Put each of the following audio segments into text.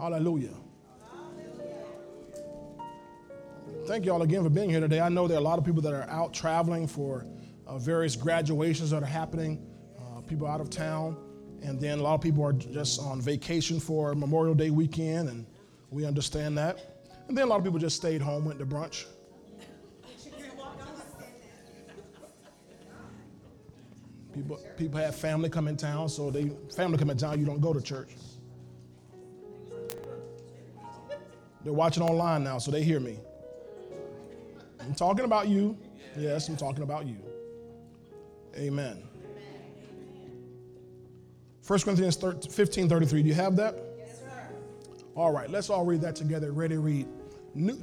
Hallelujah. Thank you all again for being here today. I know there are a lot of people that are out traveling for uh, various graduations that are happening, uh, people out of town, and then a lot of people are just on vacation for Memorial Day weekend, and we understand that. And then a lot of people just stayed home, went to brunch. People, people have family come in town, so they family come in town, you don't go to church. They're watching online now, so they hear me. I'm talking about you. Yes, I'm talking about you. Amen. 1 Corinthians 15 33. Do you have that? Yes, sir. All right, let's all read that together. Ready, read.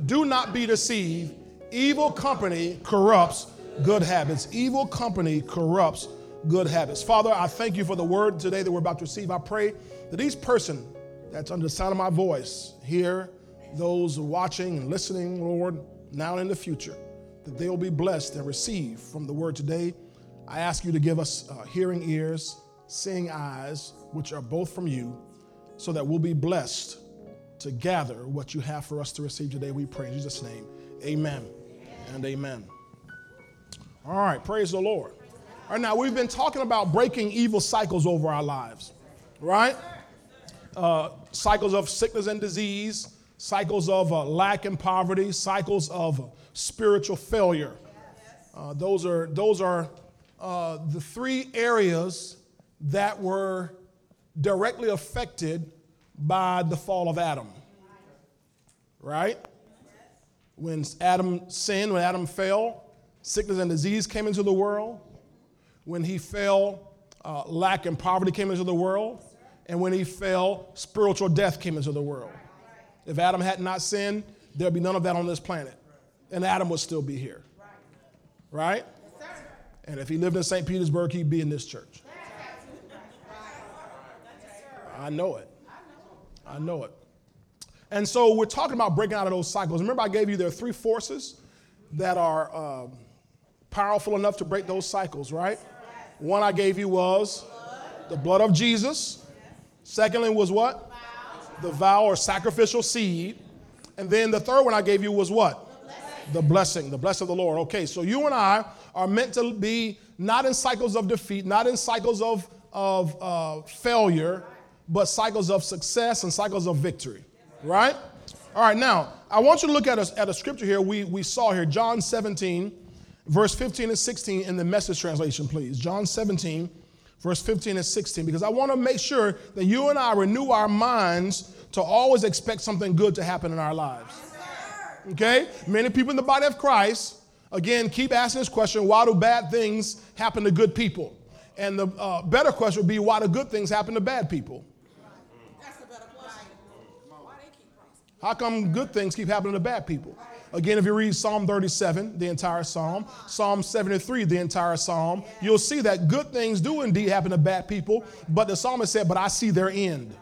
Do not be deceived. Evil company corrupts good habits. Evil company corrupts good habits. Father, I thank you for the word today that we're about to receive. I pray that each person that's under the sound of my voice here, those watching and listening, Lord, now and in the future, that they will be blessed and receive from the word today. I ask you to give us uh, hearing ears, seeing eyes, which are both from you, so that we'll be blessed to gather what you have for us to receive today. We pray in Jesus' name. Amen, amen. and amen. All right, praise the Lord. All right, now we've been talking about breaking evil cycles over our lives, right? Uh, cycles of sickness and disease, cycles of uh, lack and poverty, cycles of spiritual failure. Uh, those are, those are uh, the three areas that were directly affected by the fall of Adam. Right? When Adam sinned, when Adam fell, sickness and disease came into the world. When he fell, uh, lack and poverty came into the world. And when he fell, spiritual death came into the world. If Adam had not sinned, there'd be none of that on this planet. And Adam would still be here. Right? And if he lived in St. Petersburg, he'd be in this church. I know it. I know it. And so we're talking about breaking out of those cycles. Remember, I gave you there are three forces that are uh, powerful enough to break those cycles, right? One I gave you was the blood of Jesus. Secondly, was what? The vow or sacrificial seed. And then the third one I gave you was what? The blessing. the blessing, the blessing of the Lord. Okay, so you and I are meant to be not in cycles of defeat, not in cycles of, of uh, failure, but cycles of success and cycles of victory, right? All right, now, I want you to look at a, at a scripture here we, we saw here, John 17, verse 15 and 16 in the message translation, please. John 17, verse 15 and 16, because I want to make sure that you and I renew our minds to always expect something good to happen in our lives. Okay? Many people in the body of Christ, again, keep asking this question why do bad things happen to good people? And the uh, better question would be why do good things happen to bad people? That's the better question. Why they keep Christ. How come good things keep happening to bad people? Again, if you read Psalm 37, the entire psalm, Psalm 73, the entire psalm, you'll see that good things do indeed happen to bad people, but the psalmist said, But I see their end.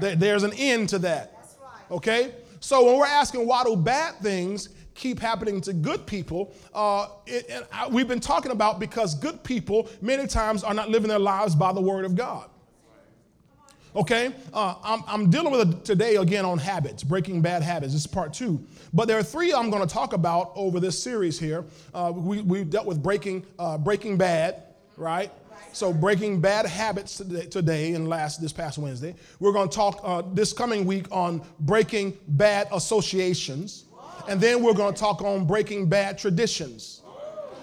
There's an end to that. Okay? So when we're asking why do bad things keep happening to good people, uh, it, I, we've been talking about because good people many times are not living their lives by the word of God. Okay, uh, I'm, I'm, dealing with it today again on habits, breaking bad habits. This is part two. But there are three I'm going to talk about over this series here. Uh, we, we dealt with breaking, uh, breaking bad, right? So breaking bad habits today, and last this past Wednesday. We're going to talk uh, this coming week on breaking bad associations, and then we're going to talk on breaking bad traditions,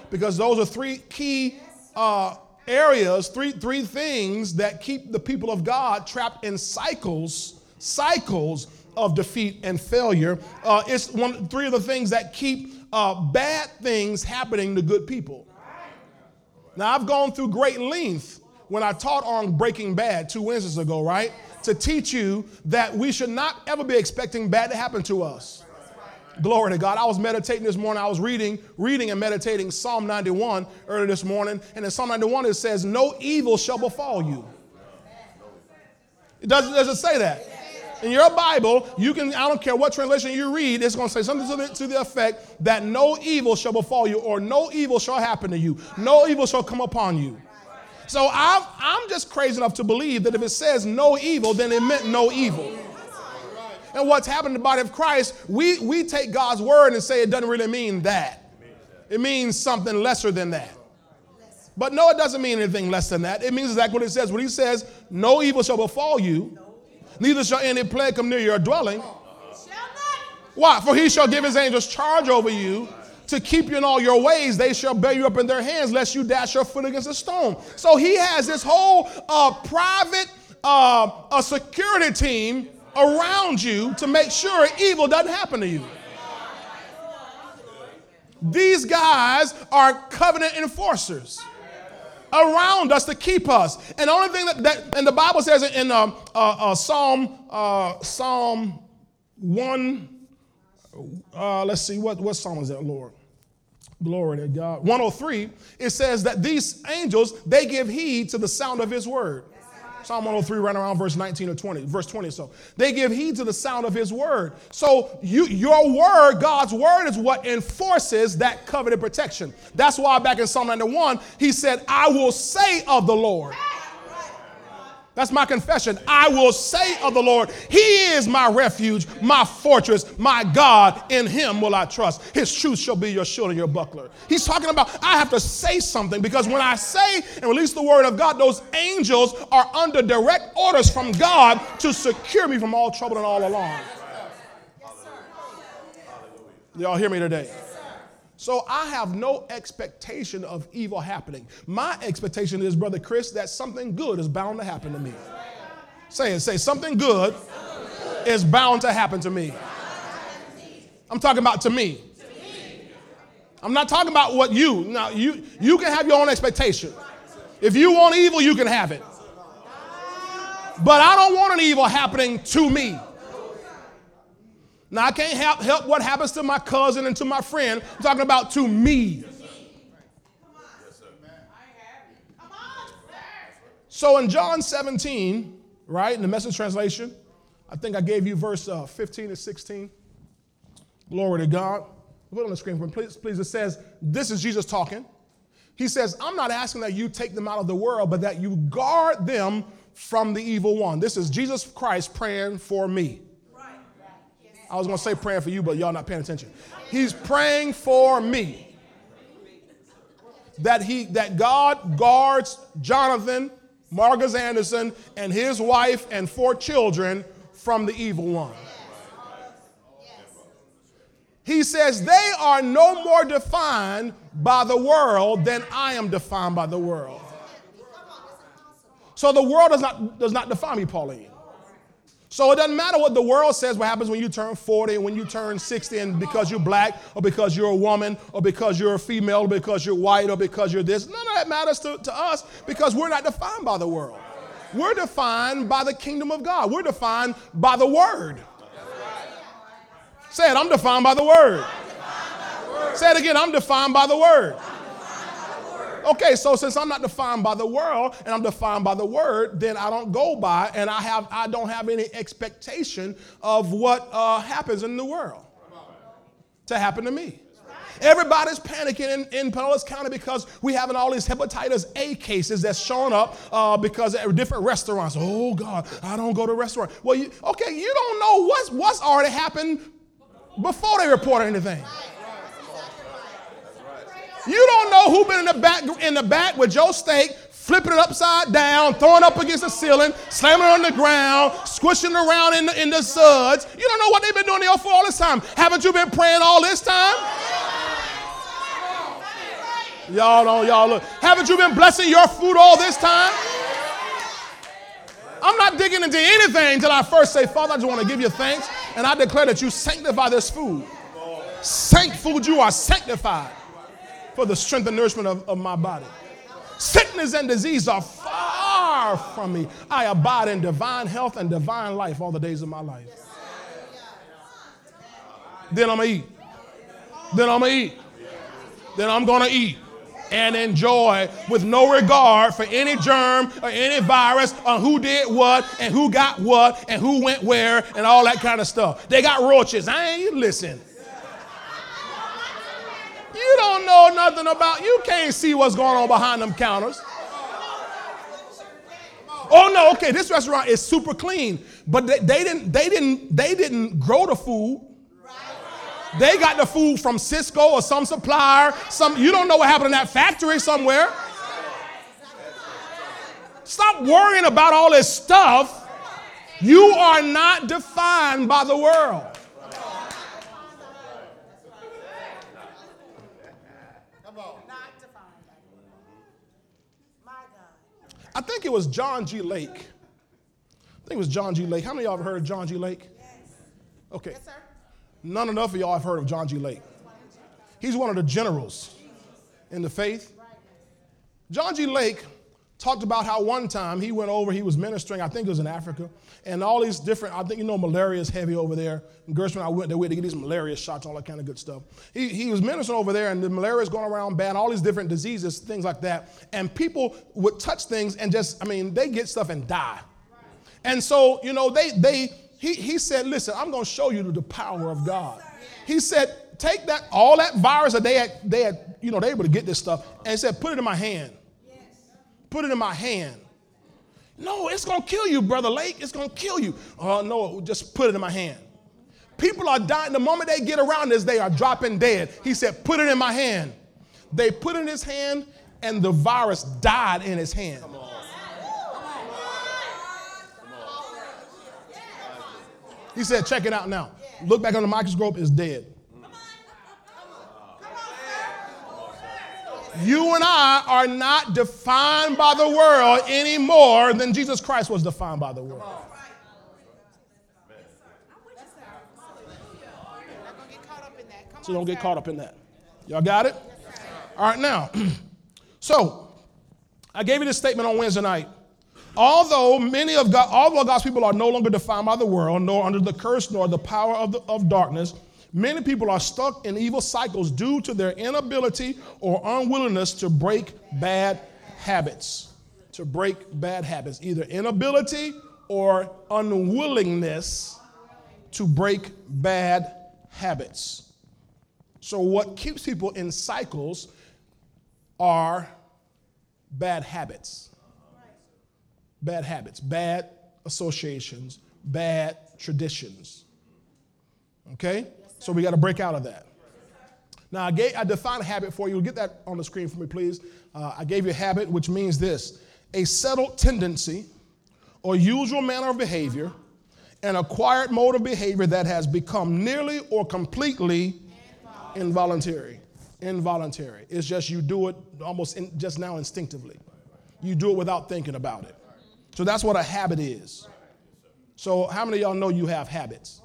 because those are three key uh, areas, three, three things that keep the people of God trapped in cycles, cycles of defeat and failure. Uh, it's one, three of the things that keep uh, bad things happening to good people. Now, I've gone through great length when I taught on Breaking Bad two Wednesdays ago, right? To teach you that we should not ever be expecting bad to happen to us. Glory to God. I was meditating this morning. I was reading, reading and meditating Psalm 91 earlier this morning. And in Psalm 91, it says, No evil shall befall you. It doesn't, does it say that? In your Bible, you can, I don't care what translation you read, it's going to say something to the, to the effect that no evil shall befall you or no evil shall happen to you. No evil shall come upon you. So I'm, I'm just crazy enough to believe that if it says no evil, then it meant no evil. And what's happened in the body of Christ, we, we take God's word and say it doesn't really mean that. It means something lesser than that. But no, it doesn't mean anything less than that. It means exactly what it says. When he says, No evil shall befall you, neither shall any plague come near your dwelling. Why? For he shall give his angels charge over you to keep you in all your ways. They shall bear you up in their hands, lest you dash your foot against a stone. So he has this whole uh, private uh, a security team around you to make sure evil doesn't happen to you. These guys are covenant enforcers around us to keep us. And the only thing that, that and the Bible says in uh, uh, uh, Psalm uh, Psalm one, uh, let's see what what psalm is that, Lord? Glory to God. 103. It says that these angels they give heed to the sound of His word. Psalm 103, right around verse 19 or 20, verse 20 so. They give heed to the sound of his word. So you, your word, God's word, is what enforces that covenant protection. That's why back in Psalm 91, he said, I will say of the Lord. That's my confession. I will say of the Lord, He is my refuge, my fortress, my God. In Him will I trust. His truth shall be your shield and your buckler. He's talking about I have to say something because when I say and release the word of God, those angels are under direct orders from God to secure me from all trouble and all alarm. Y'all hear me today? So I have no expectation of evil happening. My expectation is, Brother Chris, that something good is bound to happen to me. Say it, say something good is bound to happen to me. I'm talking about to me. I'm not talking about what you. Now you you can have your own expectation. If you want evil, you can have it. But I don't want an evil happening to me. Now, I can't help, help what happens to my cousin and to my friend. I'm talking about to me. So in John 17, right, in the message translation, I think I gave you verse uh, 15 and 16. Glory to God. Put on the screen for me, please, please. It says, This is Jesus talking. He says, I'm not asking that you take them out of the world, but that you guard them from the evil one. This is Jesus Christ praying for me. I was going to say praying for you, but y'all not paying attention. He's praying for me. That he that God guards Jonathan, Marcus Anderson, and his wife and four children from the evil one. He says, They are no more defined by the world than I am defined by the world. So the world does not, does not define me, Pauline. So it doesn't matter what the world says, what happens when you turn 40, when you turn 60, and because you're black, or because you're a woman, or because you're a female, or because you're white, or because you're this. None of that matters to, to us because we're not defined by the world. We're defined by the kingdom of God. We're defined by the word. Say it, I'm defined by the word. Say it again, I'm defined by the word. Okay, so since I'm not defined by the world and I'm defined by the word, then I don't go by and I have I don't have any expectation of what uh, happens in the world to happen to me. Everybody's panicking in, in Pinellas County because we having all these hepatitis A cases that's showing up uh, because at different restaurants. Oh God, I don't go to restaurant. Well, you, okay, you don't know what's what's already happened before they report anything. You don't know who been in the back in the back with your steak, flipping it upside down, throwing up against the ceiling, slamming it on the ground, squishing around in the, in the suds. You don't know what they've been doing there for all this time. Haven't you been praying all this time? Y'all don't, y'all look. Haven't you been blessing your food all this time? I'm not digging into anything until I first say, Father, I just want to give you thanks. And I declare that you sanctify this food. Saint food, you are sanctified for the strength and nourishment of, of my body. Sickness and disease are far from me. I abide in divine health and divine life all the days of my life. Then I'm going to eat. Then I'm going to eat. Then I'm going to eat and enjoy with no regard for any germ or any virus or who did what and who got what and who went where and all that kind of stuff. They got roaches. I ain't listen. You don't know nothing about, you can't see what's going on behind them counters. Oh no, okay, this restaurant is super clean, but they, they didn't they didn't they didn't grow the food. They got the food from Sysco or some supplier. Some you don't know what happened in that factory somewhere. Stop worrying about all this stuff. You are not defined by the world. I think it was John G. Lake. I think it was John G. Lake. How many of y'all have heard of John G. Lake? Yes. Okay. Yes, sir. None enough of y'all have heard of John G. Lake. He's one of the generals in the faith. John G. Lake talked about how one time he went over, he was ministering, I think it was in Africa, and all these different, I think you know malaria is heavy over there. Gershman, I went there to get these malaria shots, all that kind of good stuff. He, he was ministering over there, and the malaria is going around bad, all these different diseases, things like that. And people would touch things and just, I mean, they get stuff and die. And so, you know, they, they, he, he said, listen, I'm going to show you the power of God. He said, take that, all that virus that they had, they had, you know, they were able to get this stuff, and he said, put it in my hand. Put it in my hand. No, it's going to kill you, Brother Lake. It's going to kill you. Oh, no, just put it in my hand. People are dying. The moment they get around this, they are dropping dead. He said, put it in my hand. They put it in his hand, and the virus died in his hand. He said, check it out now. Look back on the microscope, it's dead. You and I are not defined by the world any more than Jesus Christ was defined by the world. Not gonna get caught up in that. Come So don't get caught up in that. Y'all got it? All right, now, so I gave you this statement on Wednesday night. Although many of God, although God's people are no longer defined by the world, nor under the curse, nor the power of, the, of darkness, many people are stuck in evil cycles due to their inability or unwillingness to break bad habits. To break bad habits, either inability or unwillingness to break bad habits. So, what keeps people in cycles are bad habits. Bad habits, bad associations, bad traditions. Okay? So, we got to break out of that. Now, I, gave, I defined habit for you. Get that on the screen for me, please. Uh, I gave you habit, which means this a settled tendency or usual manner of behavior, an acquired mode of behavior that has become nearly or completely involuntary. Involuntary. It's just you do it almost in, just now instinctively. You do it without thinking about it. So that's what a habit is. So how many of y'all know you have habits?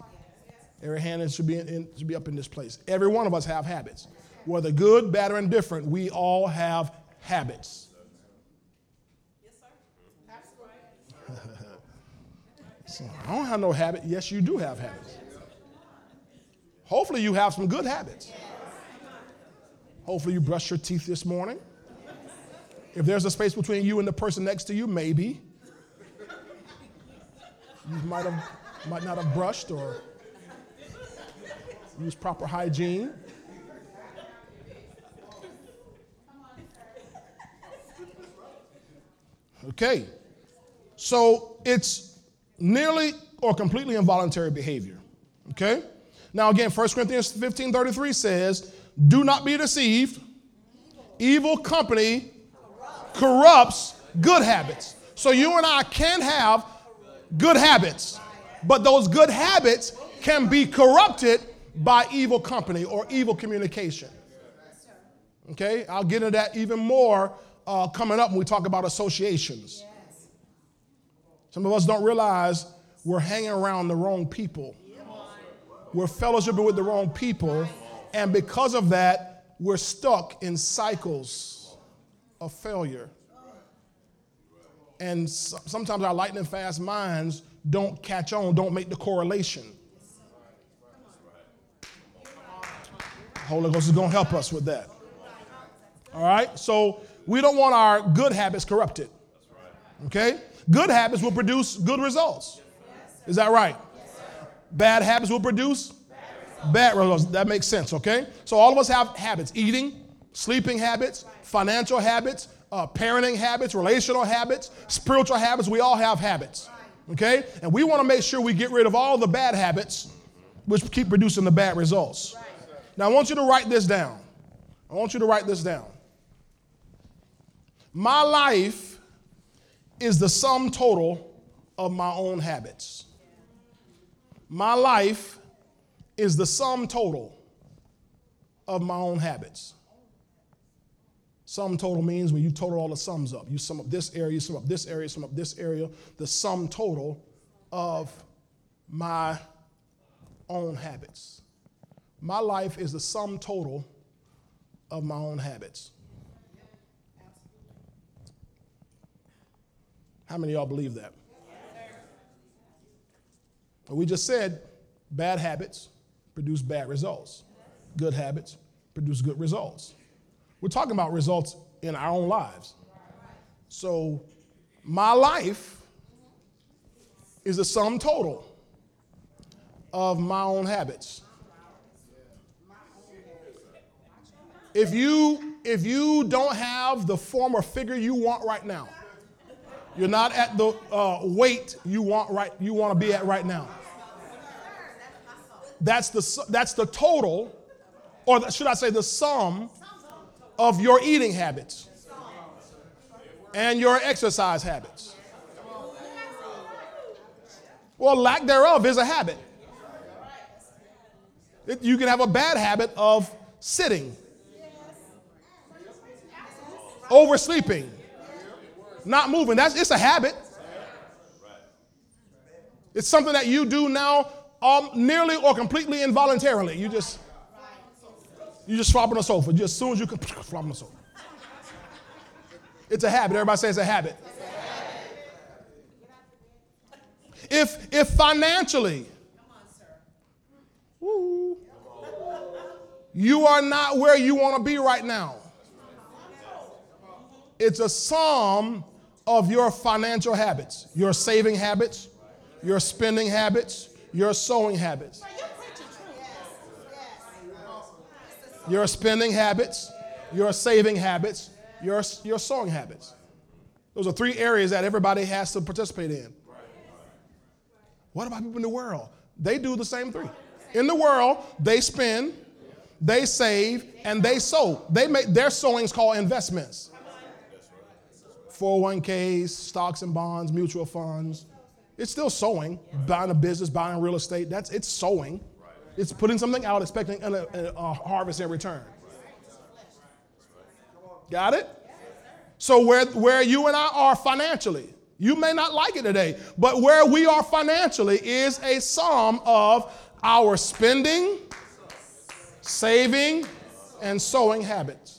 Every hand should be, in, should be up in this place. Every one of us have habits. Whether good, bad, or indifferent, we all have habits. yes So, I don't have no habit. Yes, you do have habits. Hopefully, you have some good habits. Hopefully, you brush your teeth this morning. If there's a space between you and the person next to you, maybe. You might have might not have brushed or used proper hygiene. Okay. So it's nearly or completely involuntary behavior. Okay? Now again, 1 Corinthians 15 33 says, Do not be deceived. Evil company corrupts good habits. So you and I can have good habits, but those good habits can be corrupted by evil company or evil communication. Okay, I'll get into that even more uh, coming up when we talk about associations. Some of us don't realize we're hanging around the wrong people. We're fellowshipping with the wrong people, and because of that, we're stuck in cycles of failure. And s- sometimes our lightning fast minds don't catch on, don't make the correlation. Holy Ghost is going to help us with that. All right? So we don't want our good habits corrupted. Okay? Good habits will produce good results. Is that right? Bad habits will produce bad results. That makes sense, okay? So all of us have habits eating, sleeping habits, financial habits, uh, parenting habits, relational habits, spiritual habits. We all have habits, okay? And we want to make sure we get rid of all the bad habits, which keep producing the bad results. Now, I want you to write this down. I want you to write this down. My life is the sum total of my own habits. My life is the sum total of my own habits. Sum total means when you total all the sums up. You sum up this area, you sum up this area, sum up this area, the sum total of my own habits. My life is the sum total of my own habits. How many of y'all believe that? We just said bad habits produce bad results, good habits produce good results. We're talking about results in our own lives. So, my life is the sum total of my own habits. If you if you don't have the form or figure you want right now, you're not at the uh, weight you want right you want to be at right now. That's the that's the total, or should I say the sum of your eating habits and your exercise habits. Well, lack thereof is a habit. It, you can have a bad habit of sitting, oversleeping, not moving. That's it's a habit. It's something that you do now um, nearly or completely involuntarily. You just you just flop on the sofa. Just as soon as you can flop on the sofa. It's a habit. Everybody say it's a habit. If if financially you are not where you want to be right now. It's a sum of your financial habits, your saving habits, your spending habits, your sowing habits. Your spending habits, your saving habits, your, your sowing habits. Those are three areas that everybody has to participate in. What about people in the world? They do the same three. In the world, they spend, they save, and they sow. They make their sowings called investments. 401ks, stocks and bonds, mutual funds. It's still sowing, buying a business, buying real estate. That's it's sowing. It's putting something out, expecting a, a, a harvest in return. Got it? So where, where you and I are financially, you may not like it today, but where we are financially is a sum of our spending, saving, and sowing habits.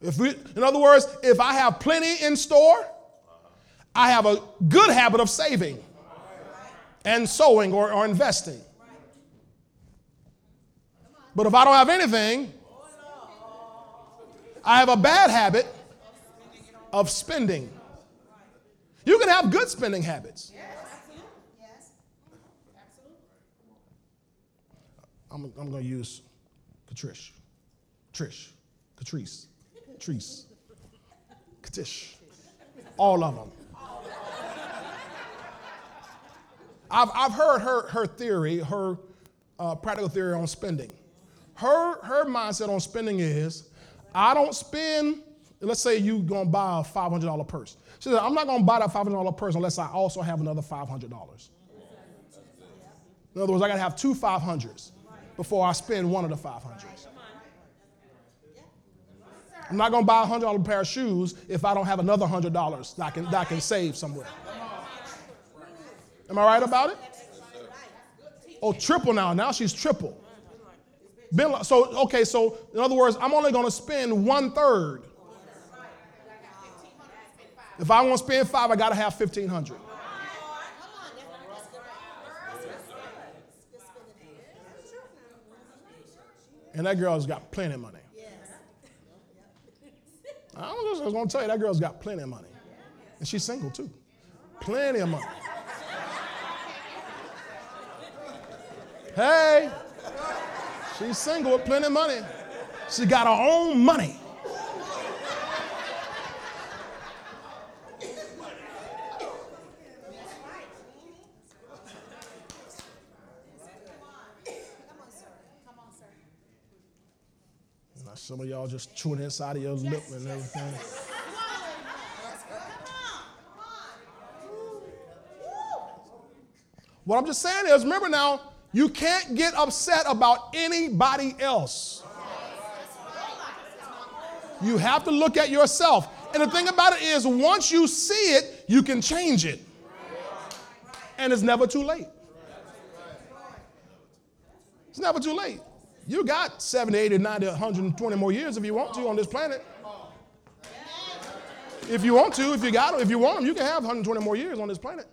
If we, in other words, if I have plenty in store, I have a good habit of saving and sowing or, or investing. But if I don't have anything, I have a bad habit of spending. You can have good spending habits. I'm, I'm going to use Katrish. Trish. Catrice. Trice. Katish. All of them. I've, I've heard her, her theory, her uh, practical theory on spending. Her, her mindset on spending is I don't spend, let's say you're going to buy a $500 purse. She said, I'm not going to buy that $500 purse unless I also have another $500. In other words, I got to have two 500s before I spend one of the 500s. I'm not going to buy a $100 pair of shoes if I don't have another $100 that I can, that I can save somewhere. Am I right about it? Oh, triple now. Now she's triple. Been, so, okay, so in other words, I'm only going to spend one third. If I want to spend five, I got to have 1500 And that girl's got plenty of money. I was just going to tell you, that girl's got plenty of money. And she's single too. Plenty of money. Hey, she's single with plenty of money. She got her own money. Some of y'all just chewing inside of your lip and everything. What I'm just saying is, remember now, you can't get upset about anybody else. You have to look at yourself. And the thing about it is, once you see it, you can change it. And it's never too late. It's never too late. You got 70, 80, 90, 120 more years if you want to on this planet. If you want to, if you got them, if you want them, you can have 120 more years on this planet.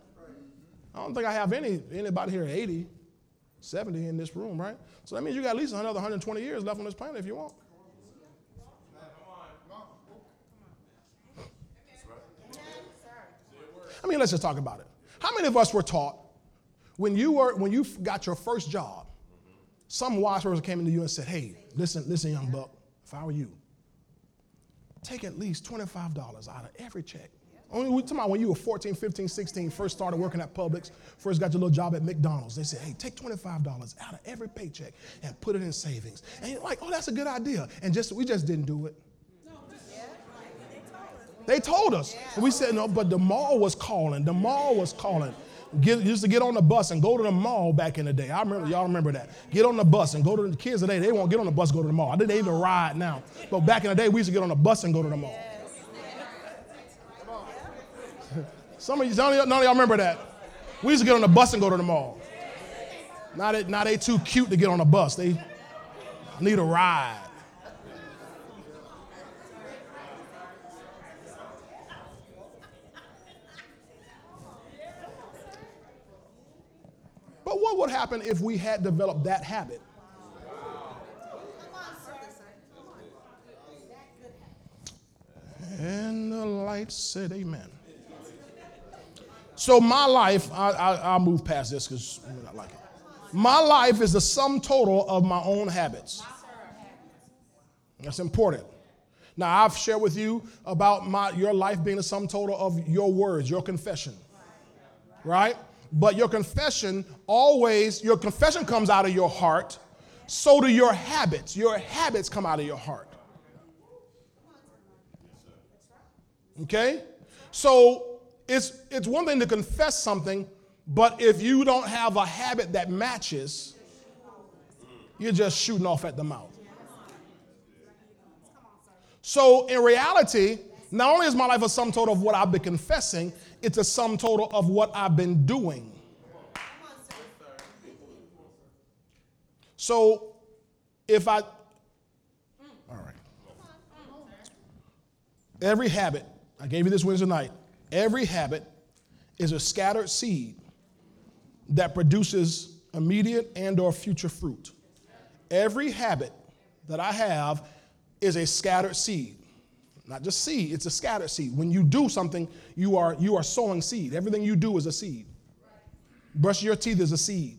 I don't think I have any anybody here 80, 70 in this room, right? So that means you got at least another 120 years left on this planet if you want. I mean, let's just talk about it. How many of us were taught when you were when you got your first job, some wise person came into you and said, "Hey, listen, listen, young buck. If I were you, take at least twenty-five dollars out of every check. Only we talking about when you were 14, 15, 16, first started working at Publix, first got your little job at McDonald's. They said, hey, take $25 out of every paycheck and put it in savings. And you're like, oh, that's a good idea. And just we just didn't do it. They told us. We said, no, but the mall was calling. The mall was calling. Get, used to get on the bus and go to the mall back in the day. I remember, y'all remember that. Get on the bus and go to the kids today. They won't get on the bus, go to the mall. I they even ride now. But back in the day, we used to get on the bus and go to the mall. Some of you, none of y'all remember that. We used to get on the bus and go to the mall. Now they, now they too cute to get on a bus. They need a ride. But what would happen if we had developed that habit? And the light said, Amen. So my life, I, will move past this because I like it. My life is the sum total of my own habits. That's important. Now I've shared with you about my your life being the sum total of your words, your confession. Right? But your confession always, your confession comes out of your heart, so do your habits. Your habits come out of your heart. Okay? So it's, it's one thing to confess something, but if you don't have a habit that matches, you're just shooting off at the mouth. So in reality, not only is my life a sum total of what I've been confessing, it's a sum total of what I've been doing. So if I, all right. Every habit, I gave you this Wednesday night, every habit is a scattered seed that produces immediate and or future fruit. Every habit that I have is a scattered seed. Not just seed, it's a scattered seed. When you do something, you are, you are sowing seed. Everything you do is a seed. brush your teeth is a seed.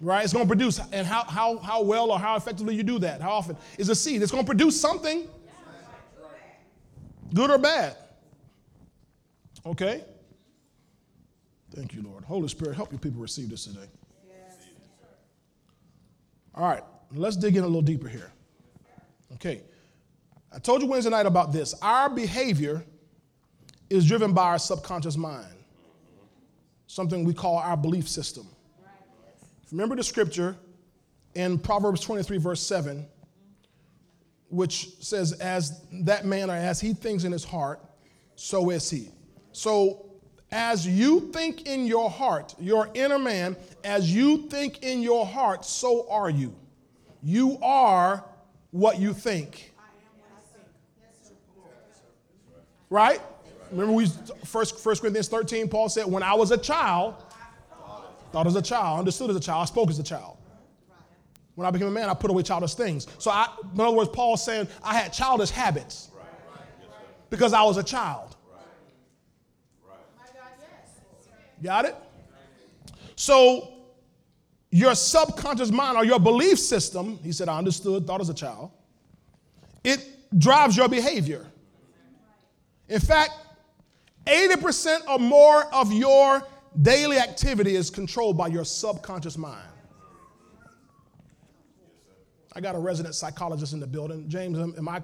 Right? It's going to produce, and how, how, how well or how effectively you do that, how often, is a seed. It's going to produce something, good or bad. Okay? Thank you, Lord. Holy Spirit, help your people receive this today. All right, let's dig in a little deeper here. Okay. I told you Wednesday night about this. Our behavior is driven by our subconscious mind, something we call our belief system. Remember the scripture in Proverbs 23, verse 7, which says, As that man or as he thinks in his heart, so is he. So, as you think in your heart, your inner man, as you think in your heart, so are you. You are what you think. Right? Remember we first First Corinthians 13, Paul said, when I was a child, thought as a child, understood as a child, I spoke as a child. When I became a man, I put away childish things. So I, in other words, Paul's saying I had childish habits because I was a child. Got it? So your subconscious mind or your belief system, he said, I understood, thought as a child, it drives your behavior. In fact, 80% or more of your daily activity is controlled by your subconscious mind. I got a resident psychologist in the building. James, am, I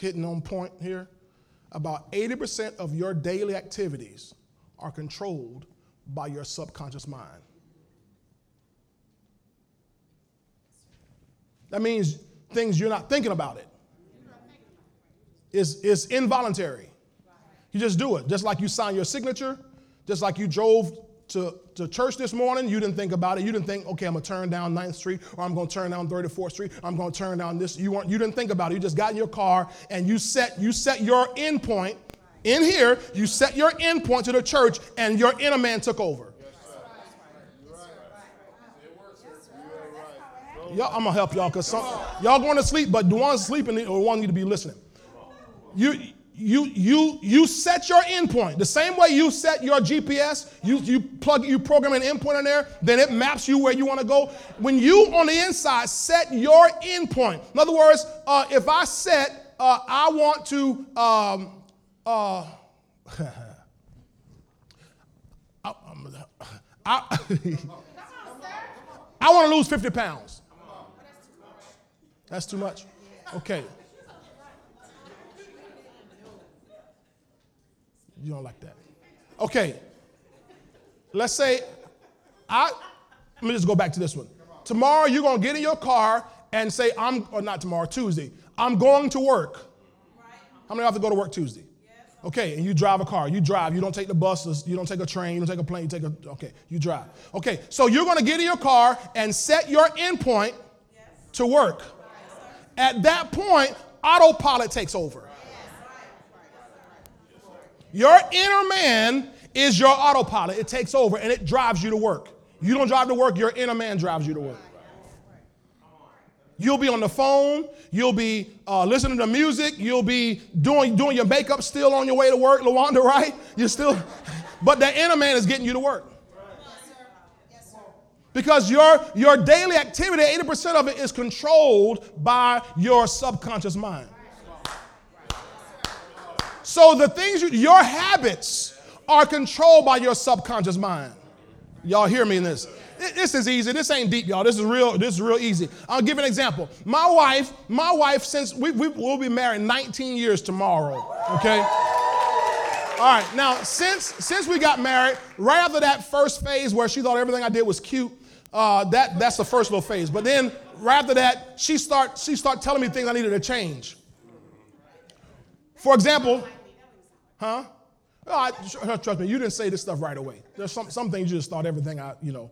hitting on point here? About 80% of your daily activities are controlled by your subconscious mind. That means things you're not thinking about it. It's, it's involuntary. You just do it. Just like you sign your signature, just like you drove to, to church this morning, you didn't think about it. You didn't think, okay, I'm gonna turn down 9th Street, or I'm gonna turn down 34th Street, I'm gonna turn down this. You weren't, you didn't think about it. You just got in your car and you set you set your end point in here, you set your end point to the church, and your inner man took over. Y'all, I'm gonna help y'all because y'all going to sleep, but the ones sleeping or one need to be listening. You you you you set your endpoint the same way you set your GPS. You you plug you program an endpoint in there, then it maps you where you want to go. When you on the inside set your endpoint. In other words, uh, if I set uh, I want to um, uh, I, I, I want to lose 50 pounds. That's too much. Okay. You don't like that. Okay. Let's say I let me just go back to this one. Tomorrow you're gonna get in your car and say, I'm or not tomorrow, Tuesday, I'm going to work. How many have to go to work Tuesday? Okay, and you drive a car. You drive. You don't take the bus. You don't take a train. You don't take a plane. You take a. Okay, you drive. Okay, so you're going to get in your car and set your endpoint to work. At that point, autopilot takes over. Your inner man is your autopilot. It takes over and it drives you to work. You don't drive to work, your inner man drives you to work. You'll be on the phone. You'll be uh, listening to music. You'll be doing, doing your makeup still on your way to work, Lawanda, right? You're still, but the inner man is getting you to work. Because your, your daily activity, 80% of it is controlled by your subconscious mind. So the things, you, your habits are controlled by your subconscious mind. Y'all hear me in this? This is easy. This ain't deep, y'all. This is real. This is real easy. I'll give an example. My wife, my wife, since we, we will be married 19 years tomorrow. Okay. All right. Now, since since we got married, right after that first phase where she thought everything I did was cute, uh, that that's the first little phase. But then right after that, she start she start telling me things I needed to change. For example, huh? Oh, I, trust me, you didn't say this stuff right away. There's some, some things you just thought everything I, you know.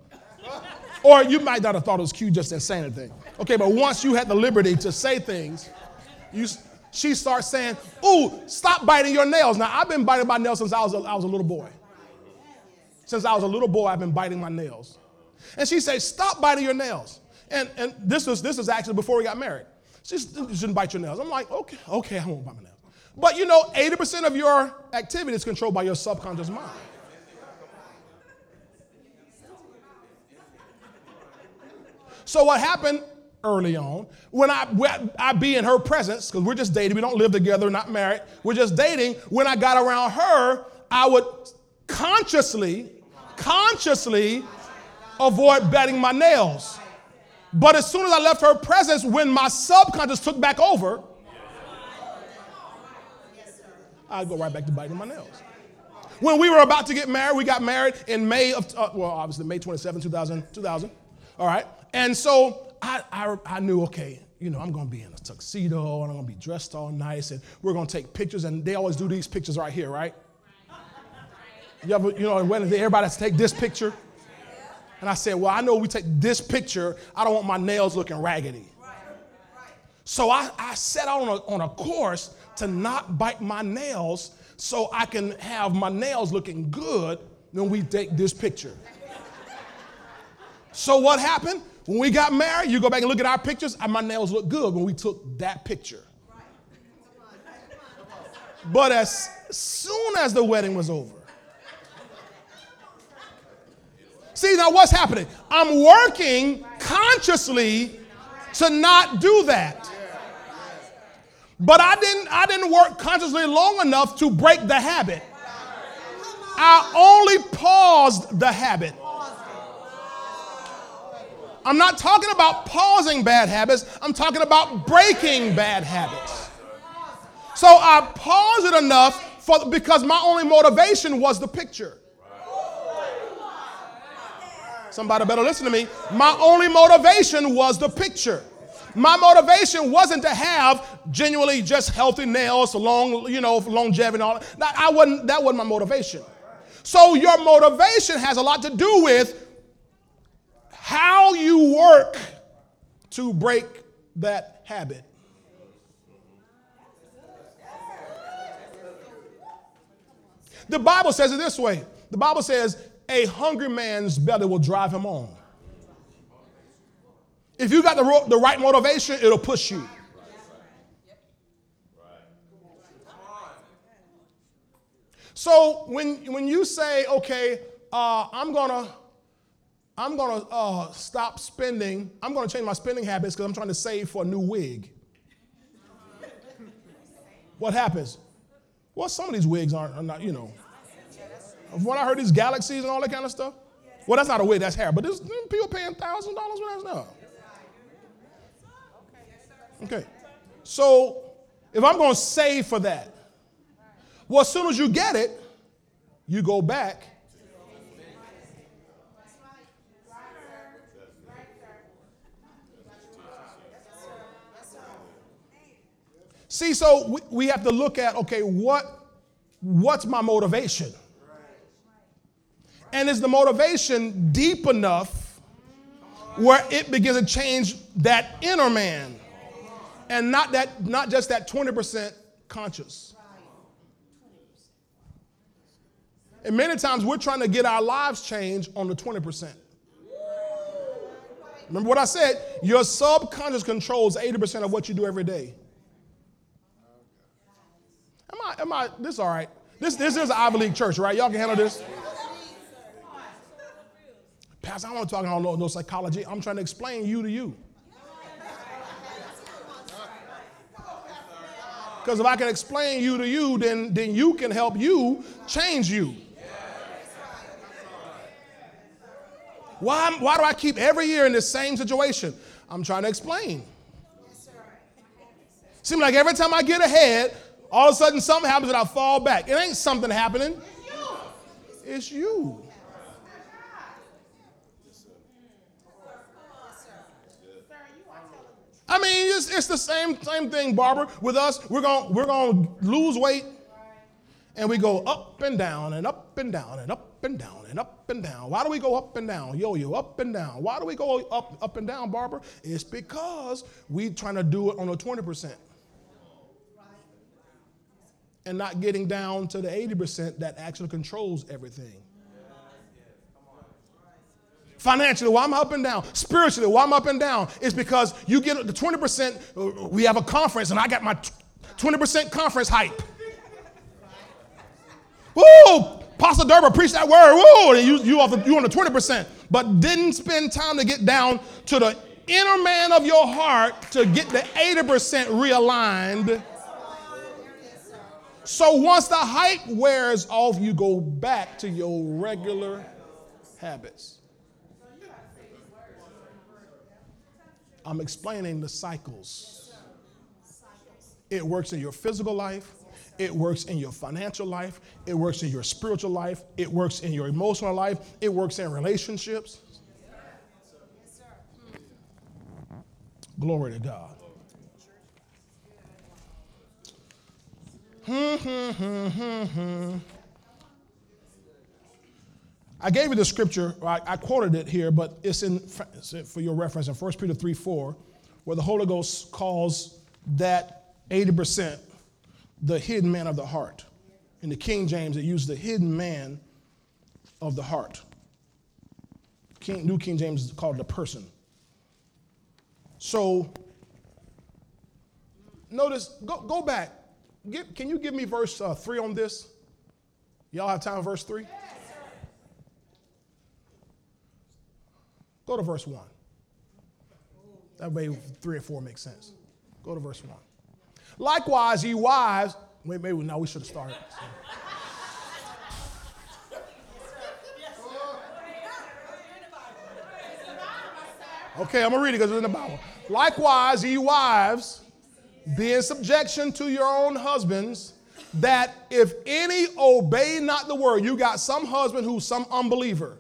Or you might not have thought it was cute just in saying anything. Okay, but once you had the liberty to say things, you, she starts saying, Ooh, stop biting your nails. Now, I've been biting my nails since I was a, I was a little boy. Since I was a little boy, I've been biting my nails. And she says, Stop biting your nails. And, and this, was, this was actually before we got married. She shouldn't bite your nails. I'm like, Okay, okay, I won't bite my nails. But you know, 80% of your activity is controlled by your subconscious mind. So what happened early on, when I, when I be in her presence, because we're just dating, we don't live together, not married, we're just dating, when I got around her, I would consciously, consciously avoid biting my nails. But as soon as I left her presence, when my subconscious took back over, I'd go right back to biting my nails. When we were about to get married, we got married in May of, uh, well, obviously May 27, 2000, 2000. All right. And so I, I, I knew, okay, you know, I'm going to be in a tuxedo and I'm going to be dressed all nice and we're going to take pictures. And they always do these pictures right here, right? You ever, you know, when everybody has to take this picture. And I said, well, I know we take this picture. I don't want my nails looking raggedy. So I, I set out on a, on a course to not bite my nails so I can have my nails looking good when we take this picture. so what happened? When we got married, you go back and look at our pictures, and my nails look good when we took that picture. But as soon as the wedding was over, See, now what's happening? I'm working consciously to not do that. But I didn't I didn't work consciously long enough to break the habit. I only paused the habit. I'm not talking about pausing bad habits, I'm talking about breaking bad habits. So I paused it enough for, because my only motivation was the picture. Somebody better listen to me. My only motivation was the picture. My motivation wasn't to have genuinely just healthy nails, long, you know, longevity and all that. I wasn't, that wasn't my motivation. So your motivation has a lot to do with how you work to break that habit. The Bible says it this way the Bible says, a hungry man's belly will drive him on. If you got the, the right motivation, it'll push you. So when, when you say, okay, uh, I'm gonna I'm gonna uh, stop spending, I'm gonna change my spending habits because I'm trying to save for a new wig. what happens? Well, some of these wigs aren't, are not, you know. When I heard these galaxies and all that kind of stuff, well, that's not a wig, that's hair. But this, people paying thousand dollars for that stuff. Okay. So if I'm going to save for that, well, as soon as you get it, you go back. See, so we, we have to look at okay, what what's my motivation? And is the motivation deep enough where it begins to change that inner man? and not that not just that 20% conscious. And many times we're trying to get our lives changed on the 20% remember what i said? Your subconscious controls 80% of what you do every day. Am i am i this all right. This this is an ivy league church right? Y'all can handle this pastor i don't want to talk about no, psychology i'm trying to explain you to you Because if I can explain you to you, then, then you can help you change you. Why, why do I keep every year in the same situation? I'm trying to explain. Seems like every time I get ahead, all of a sudden something happens and I fall back. It ain't something happening. It's you. I mean, it's, it's the same, same thing, Barbara. With us, we're going we're gonna lose weight and we go up and down and up and down and up and down and up and down. Why do we go up and down? Yo yo, up and down. Why do we go up, up and down, Barbara? It's because we're trying to do it on a 20%. And not getting down to the 80% that actually controls everything. Financially, why I'm up and down. Spiritually, why I'm up and down. is because you get the 20%, uh, we have a conference, and I got my 20% conference hype. Woo! Pastor Durber preached that word. Woo! And you, you, the, you on the 20%, but didn't spend time to get down to the inner man of your heart to get the 80% realigned. So once the hype wears off, you go back to your regular habits. I'm explaining the cycles. It works in your physical life, it works in your financial life, it works in your spiritual life, it works in your emotional life, it works in relationships. Glory to God. Hmm, hmm, hmm, hmm, hmm. I gave you the scripture, I, I quoted it here, but it's in for your reference in 1 Peter 3 4, where the Holy Ghost calls that 80% the hidden man of the heart. In the King James, it uses the hidden man of the heart. King, New King James is called the person. So, notice, go, go back. Can you give me verse uh, 3 on this? Y'all have time, verse 3? Go to verse 1. That way, three and four make sense. Go to verse 1. Likewise, ye wives, wait, maybe now we should have started. Okay, I'm gonna read it because it's in the Bible. Likewise, ye wives, be in subjection to your own husbands, that if any obey not the word, you got some husband who's some unbeliever.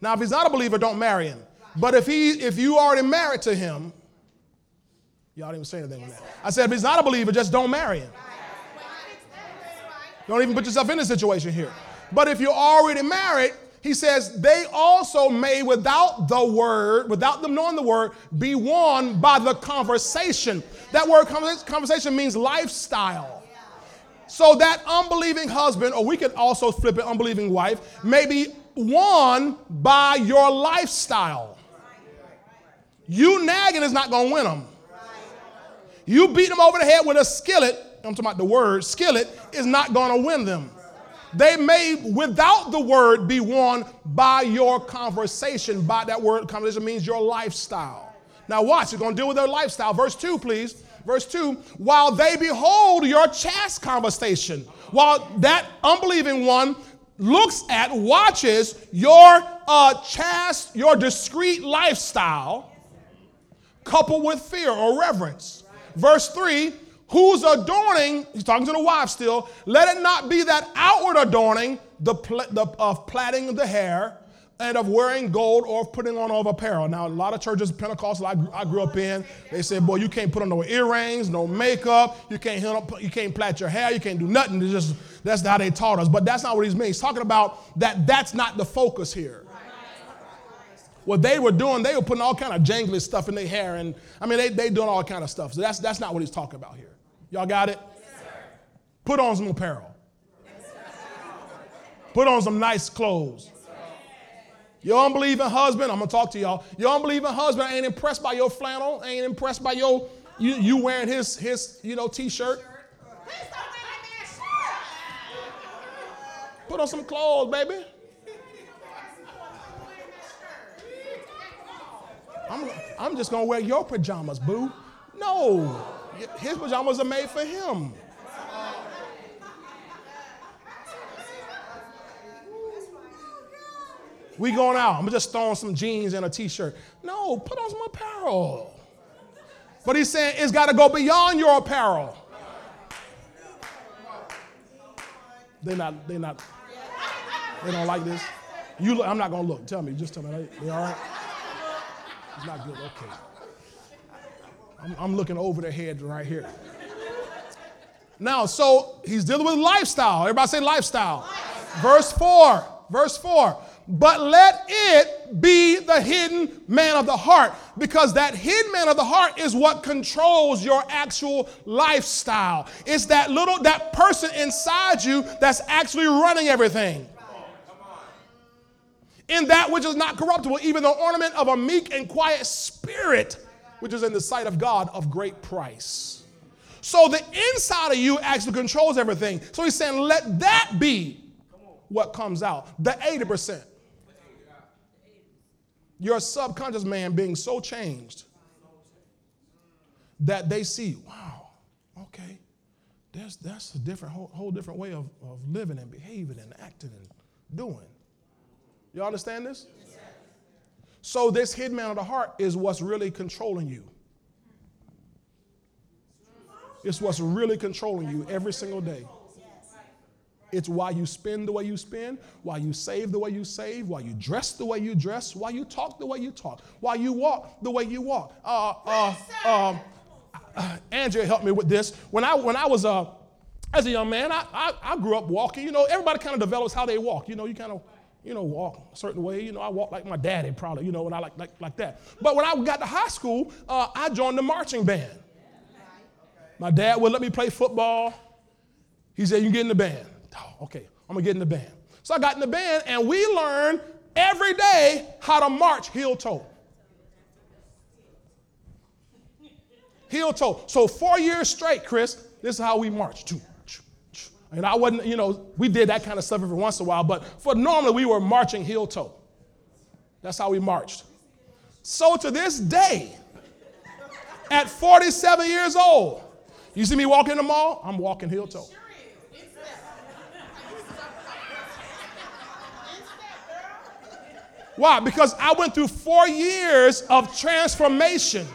Now, if he's not a believer, don't marry him. But if he, if you already married to him, y'all didn't even say anything on that. I said, if he's not a believer, just don't marry him. Don't even put yourself in this situation here. But if you're already married, he says, they also may, without the word, without them knowing the word, be won by the conversation. That word conversation means lifestyle. So that unbelieving husband, or we could also flip it, unbelieving wife, may be won by your lifestyle. You nagging is not going to win them. You beat them over the head with a skillet, I'm talking about the word, skillet, is not going to win them. They may, without the word, be won by your conversation. By that word, conversation means your lifestyle. Now, watch, you're going to deal with their lifestyle. Verse 2, please. Verse 2 While they behold your chaste conversation, while that unbelieving one looks at, watches your uh, chaste, your discreet lifestyle, coupled with fear or reverence. Verse 3 whose adorning, he's talking to the wife still, let it not be that outward adorning, the, pl- the of plaiting the hair and of wearing gold or of putting on of apparel. Now, a lot of churches, Pentecostal, I, I grew up in, they said, boy, you can't put on no earrings, no makeup, you can't, you can't plait your hair, you can't do nothing. It's just, that's how they taught us. But that's not what he's mean. He's talking about that that's not the focus here. What they were doing, they were putting all kind of jangly stuff in their hair. And I mean, they, they doing all kind of stuff. So that's, that's not what he's talking about here. Y'all got it? Yes, Put on some apparel. Yes, Put on some nice clothes. Yes, your unbelieving husband, I'm gonna talk to y'all. Your unbelieving husband ain't impressed by your flannel, ain't impressed by your you, you wearing his his you know t-shirt. Put on some clothes, baby. I'm, I'm just gonna wear your pajamas, boo. No. His pajamas are made for him. We going out. I'm just throwing some jeans and a t-shirt. No, put on some apparel. But he's saying it's got to go beyond your apparel. They're not, they're not, they don't like this. You look, I'm not gonna look. Tell me, just tell me. They all right? It's not good. Okay. I'm, I'm looking over their head right here. Now, so he's dealing with lifestyle. Everybody say lifestyle. lifestyle. Verse 4. Verse 4. But let it be the hidden man of the heart, because that hidden man of the heart is what controls your actual lifestyle. It's that little, that person inside you that's actually running everything. In that which is not corruptible, even the ornament of a meek and quiet spirit which is in the sight of God of great price. So the inside of you actually controls everything. So he's saying, let that be what comes out. The 80%. Your subconscious man being so changed that they see, wow, okay, there's, that's a different, whole, whole different way of, of living and behaving and acting and doing. You understand this? So, this hidden man of the heart is what's really controlling you. It's what's really controlling you every single day. It's why you spend the way you spend, why you save the way you save, why you dress the way you dress, why you talk the way you talk, why you walk the way you walk. Uh, uh, uh, uh, Andrea helped me with this. When I, when I was uh, as a young man, I, I, I grew up walking. You know, everybody kind of develops how they walk. You know, you kind of you know, walk a certain way. You know, I walk like my daddy probably, you know, when I like, like, like that. But when I got to high school, uh, I joined the marching band. My dad would let me play football. He said, You can get in the band. Oh, okay, I'm gonna get in the band. So I got in the band and we learned every day how to march heel toe. Heel toe. So four years straight, Chris, this is how we march. And I wasn't, you know, we did that kind of stuff every once in a while, but for normally we were marching heel toe. That's how we marched. So to this day, at 47 years old, you see me walking in the mall, I'm walking heel toe. Why? Because I went through four years of transformation.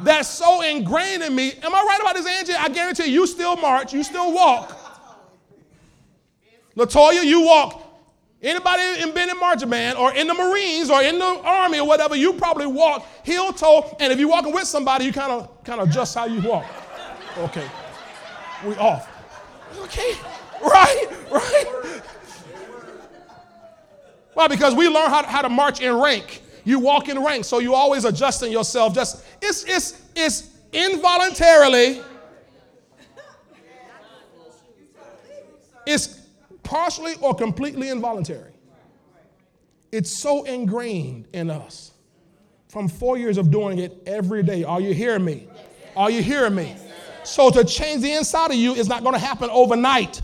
That's so ingrained in me. Am I right about this, Angie? I guarantee you, you still march, you still walk. Latoya, you walk. Anybody in been in marching band or in the Marines or in the Army or whatever, you probably walk heel toe. And if you're walking with somebody, you kind of kind of adjust how you walk. Okay, we off. Okay, right, right. Why? Because we learn how to, how to march in rank. You walk in rank, so you're always adjusting yourself. Just it's it's it's involuntarily. It's partially or completely involuntary. It's so ingrained in us from four years of doing it every day. Are you hearing me? Are you hearing me? So to change the inside of you is not going to happen overnight.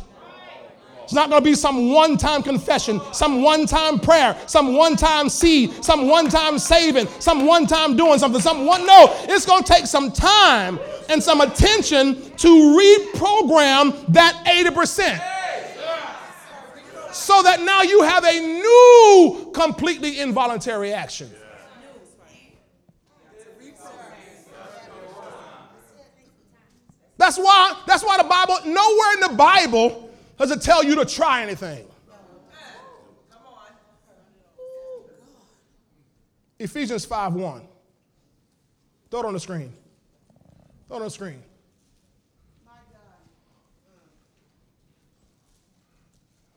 It's not going to be some one time confession, some one time prayer, some one time seed, some one time saving, some one time doing something, some one. No, it's going to take some time and some attention to reprogram that 80%. So that now you have a new, completely involuntary action. That's why, that's why the Bible, nowhere in the Bible does it tell you to try anything. Ephesians 5 1. Throw it on the screen. Throw it on the screen.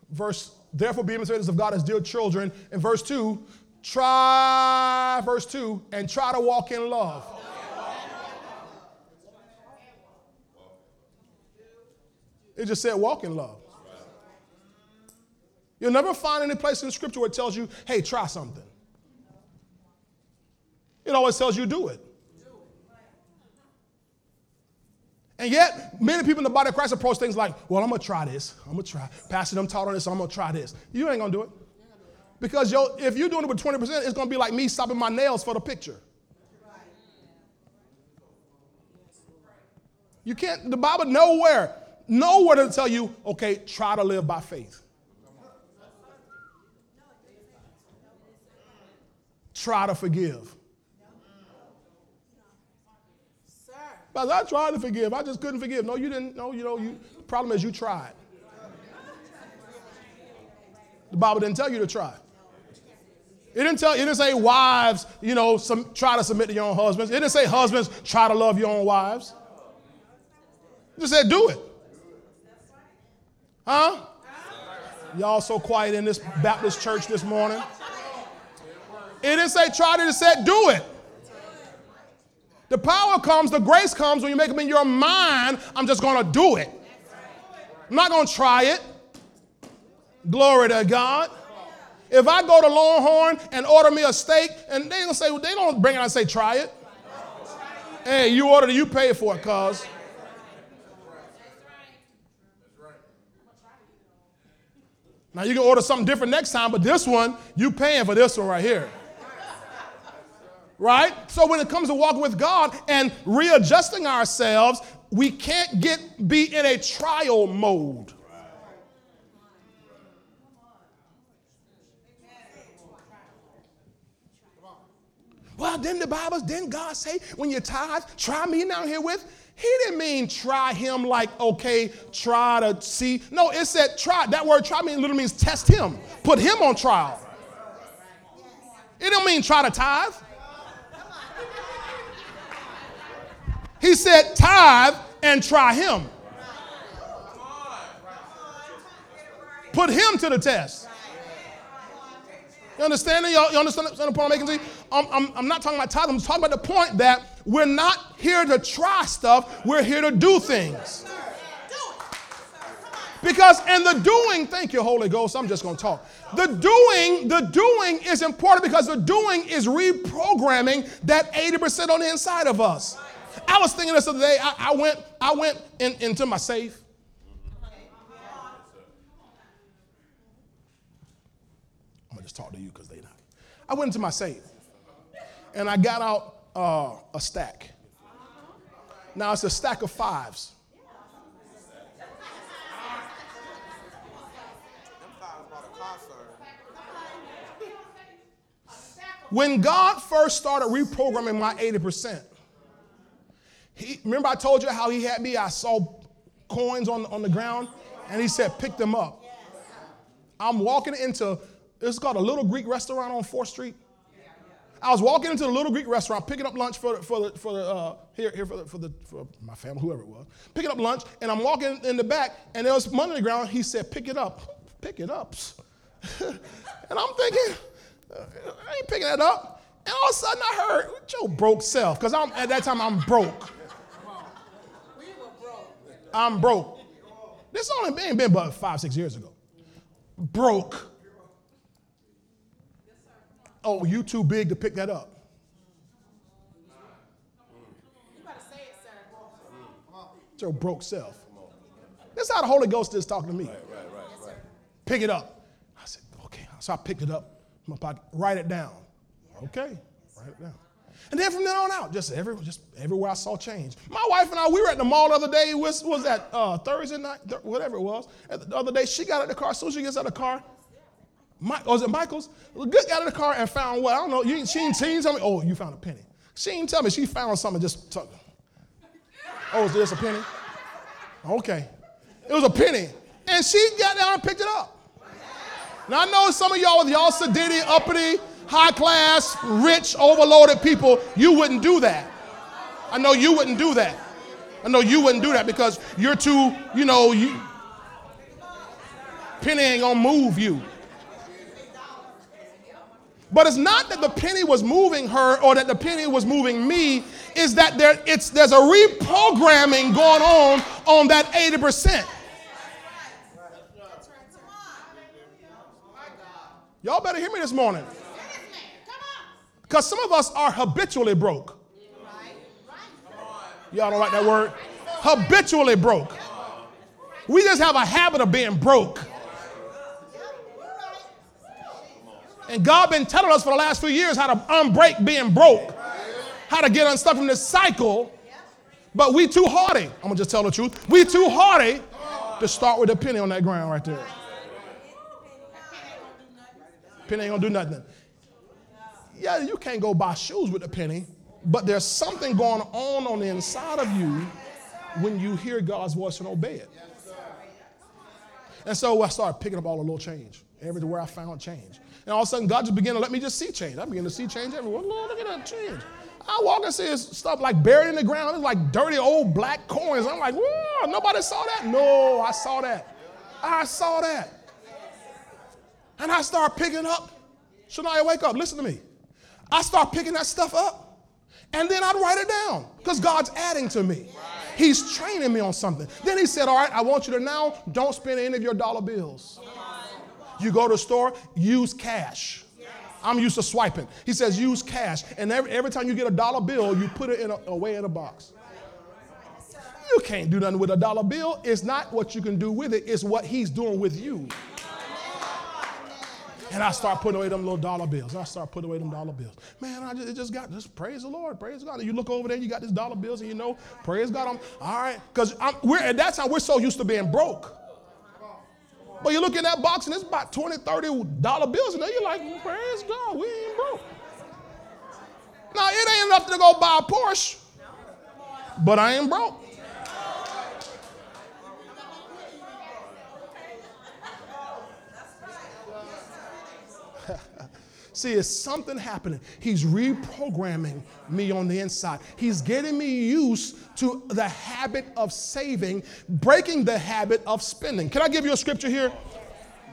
Verse, therefore be imitators of God as dear children. In verse 2, try, verse 2, and try to walk in love. It just said walk in love. You'll never find any place in Scripture where it tells you, hey, try something. It always tells you do it. And yet, many people in the body of Christ approach things like, well, I'm going to try this. I'm going to try. Pastor, them taught on this, so I'm going to try this. You ain't going to do it. Because yo, if you're doing it with 20%, it's going to be like me stopping my nails for the picture. You can't, the Bible nowhere, nowhere to tell you, okay, try to live by faith. Try to forgive. But I tried to forgive. I just couldn't forgive. No, you didn't. No, you know, you problem is you tried. The Bible didn't tell you to try. It didn't tell. It didn't say wives, you know, some, try to submit to your own husbands. It didn't say husbands try to love your own wives. It just said do it. Huh? Y'all so quiet in this Baptist church this morning. It didn't say try it, it said do it. The power comes, the grace comes when you make up in your mind, I'm just to do it. I'm not to try it. Glory to God. If I go to Longhorn and order me a steak, and they don't say, they don't bring it I say, try it. Hey, you ordered it, you pay for it, cuz. Now you can order something different next time, but this one, you paying for this one right here right? So when it comes to walking with God and readjusting ourselves, we can't get be in a trial mode. Well, didn't the Bible, didn't God say when you tithe, try me now here with? He didn't mean try him like, okay, try to see. No, it said try. That word try me literally means test him, put him on trial. It don't mean try to tithe. He said, tithe and try him. Put him to the test. You understand? Y'all, you understand the point I'm making to you? I'm, I'm, I'm not talking about tithe. I'm talking about the point that we're not here to try stuff. We're here to do things. Because in the doing, thank you, Holy Ghost, I'm just going to talk. The doing, the doing is important because the doing is reprogramming that 80% on the inside of us. I was thinking this other day. I, I went, I went in, into my safe. I'm gonna just talk to you because they not. I went into my safe and I got out uh, a stack. Now it's a stack of fives. When God first started reprogramming my 80%, he, remember I told you how he had me? I saw coins on, on the ground and he said, pick them up. I'm walking into, it's called a Little Greek restaurant on 4th Street. I was walking into the Little Greek restaurant, picking up lunch for, for for the uh, here, here for, the, for, the, for my family, whoever it was, picking up lunch, and I'm walking in the back, and there was money on the ground. He said, pick it up. Pick it up. and I'm thinking, I ain't picking that up. And all of a sudden I heard, your broke self, because I'm at that time I'm broke. I'm broke. This only ain't been but five, six years ago. Broke. Oh, you too big to pick that up. It's your broke self. That's how the Holy Ghost is talking to me. Pick it up. I said, okay. So I picked it up my pocket. Write it down. Okay. Write it down. And then from then on out, just every, just everywhere I saw change. My wife and I, we were at the mall the other day. Was, was that uh, Thursday night, th- whatever it was. The other day, she got out of the car. As soon as she gets out of the car, my, was it Michael's? Good got out of the car and found what? I don't know. You, she, ain't tell me, oh, you found a penny. She ain't tell me. She found something just took. Oh, is this a penny? Okay. It was a penny. And she got down and picked it up. Now, I know some of y'all with y'all sedity, uppity, high class, rich, overloaded people, you wouldn't do that. I know you wouldn't do that. I know you wouldn't do that because you're too, you know, you, penny ain't gonna move you. But it's not that the penny was moving her or that the penny was moving me, is that there, it's, there's a reprogramming going on on that 80%. Y'all better hear me this morning. Because some of us are habitually broke. Y'all don't like that word? Habitually broke. We just have a habit of being broke. And God been telling us for the last few years how to unbreak being broke, how to get unstuck from this cycle. But we too hardy. I'm gonna just tell the truth. We too hardy to start with a penny on that ground right there. Penny ain't gonna do nothing. Yeah, you can't go buy shoes with a penny, but there's something going on on the inside of you when you hear God's voice and obey it. And so I started picking up all the little change. Everywhere I found change. And all of a sudden, God just began to let me just see change. I began to see change everywhere. Lord, look at that change. I walk and see stuff like buried in the ground. It's like dirty old black coins. I'm like, whoa, nobody saw that? No, I saw that. I saw that. And I start picking up. Shania, wake up. Listen to me. I start picking that stuff up. And then I'd write it down because God's adding to me. He's training me on something. Then he said, All right, I want you to now don't spend any of your dollar bills. You go to the store, use cash. I'm used to swiping. He says, use cash. And every, every time you get a dollar bill, you put it in a, away in a box. You can't do nothing with a dollar bill. It's not what you can do with it, it's what he's doing with you. And I start putting away them little dollar bills. I start putting away them dollar bills. Man, I just, it just got, just praise the Lord, praise God. And you look over there, you got these dollar bills, and you know, praise God. I'm, all right, because we're at that time we're so used to being broke. But you look in that box and it's about 20, 30 dollar bills, and then you're like, praise God, we ain't broke. Now it ain't enough to go buy a Porsche, but I ain't broke. See, it's something happening. He's reprogramming me on the inside. He's getting me used to the habit of saving, breaking the habit of spending. Can I give you a scripture here?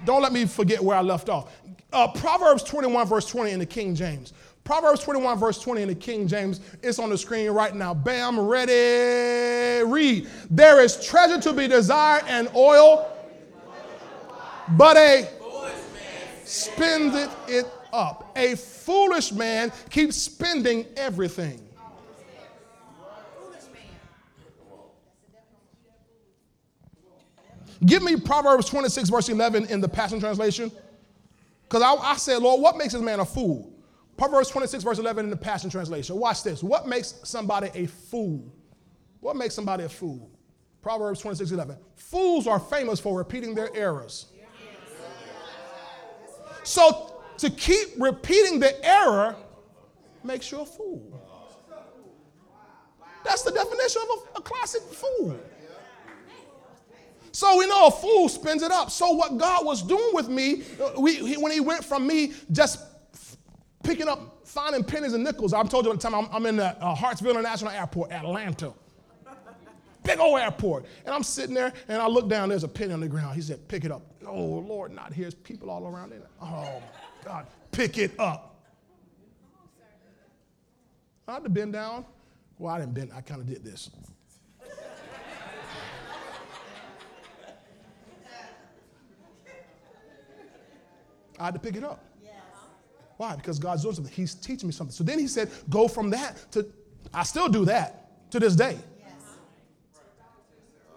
Don't let me forget where I left off. Uh, Proverbs 21, verse 20 in the King James. Proverbs 21, verse 20 in the King James. It's on the screen right now. Bam, ready, read. There is treasure to be desired and oil, but a spendeth it up. A foolish man keeps spending everything. Give me Proverbs 26, verse 11 in the Passion Translation. Because I, I, said, Lord, what makes this man a fool? Proverbs 26, verse 11 in the Passion Translation. Watch this. What makes somebody a fool? What makes somebody a fool? Proverbs 26, 11. Fools are famous for repeating their errors. So to keep repeating the error makes you a fool. That's the definition of a, a classic fool. So we know a fool spins it up. So what God was doing with me, uh, we, he, when he went from me just picking up, finding pennies and nickels, I told you the time I'm, I'm in the, uh, Hartsfield International Airport, Atlanta. Big old airport. And I'm sitting there and I look down, there's a penny on the ground. He said, pick it up. Oh, Lord, not here. There's people all around it. Oh, God, pick it up. I had to bend down. Well, I didn't bend, I kind of did this. I had to pick it up. Why? Because God's doing something. He's teaching me something. So then he said, go from that to, I still do that to this day.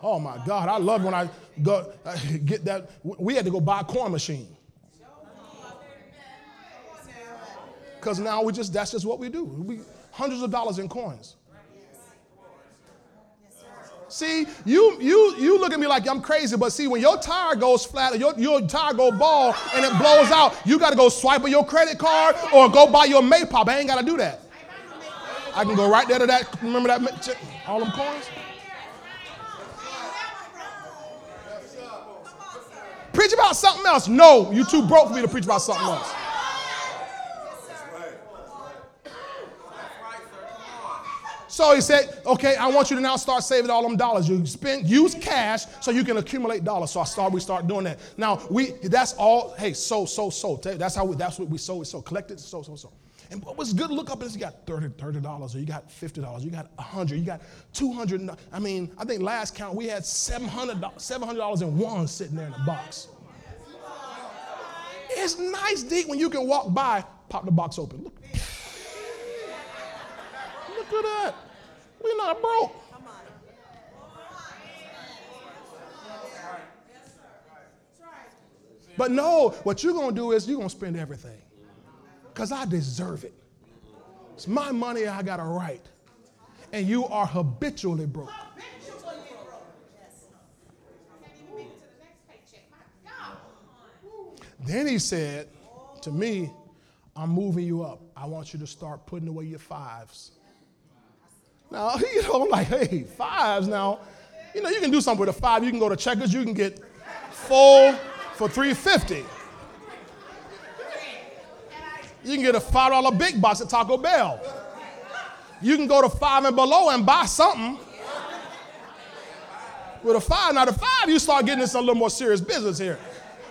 Oh my God, I love when I go uh, get that. We had to go buy a corn machine. Because now we just, that's just what we do. We, hundreds of dollars in coins. See, you you you look at me like I'm crazy, but see, when your tire goes flat or your, your tire go bald and it blows out, you got to go swipe with your credit card or go buy your Maypop. I ain't got to do that. I can go right there to that. Remember that? All them coins. Preach about something else. No, you too broke for me to preach about something else. So he said, okay, I want you to now start saving all them dollars. You spend, use cash so you can accumulate dollars. So I start, we start doing that. Now we, that's all. Hey, so, so, so. That's how we, that's what we sow. We sow, collected, so, so, so. And what was good? Look up and you got 30 dollars, or you got fifty dollars, you got hundred, you got two hundred. I mean, I think last count we had seven hundred dollars in one sitting there in the box. It's nice, deep when you can walk by, pop the box open. Look, look at that. We're not broke. But no, what you're going to do is you're going to spend everything because I deserve it. It's my money, I got a right. And you are habitually broke. Habitually broke. Can't even make it to the next paycheck. My God. Then he said to me, I'm moving you up. I want you to start putting away your fives. Now, you know, I'm like, hey, fives now. You know, you can do something with a five. You can go to Checkers, you can get full for 350 You can get a $5 big box at Taco Bell. You can go to five and below and buy something. With a five, now the five, you start getting into a little more serious business here.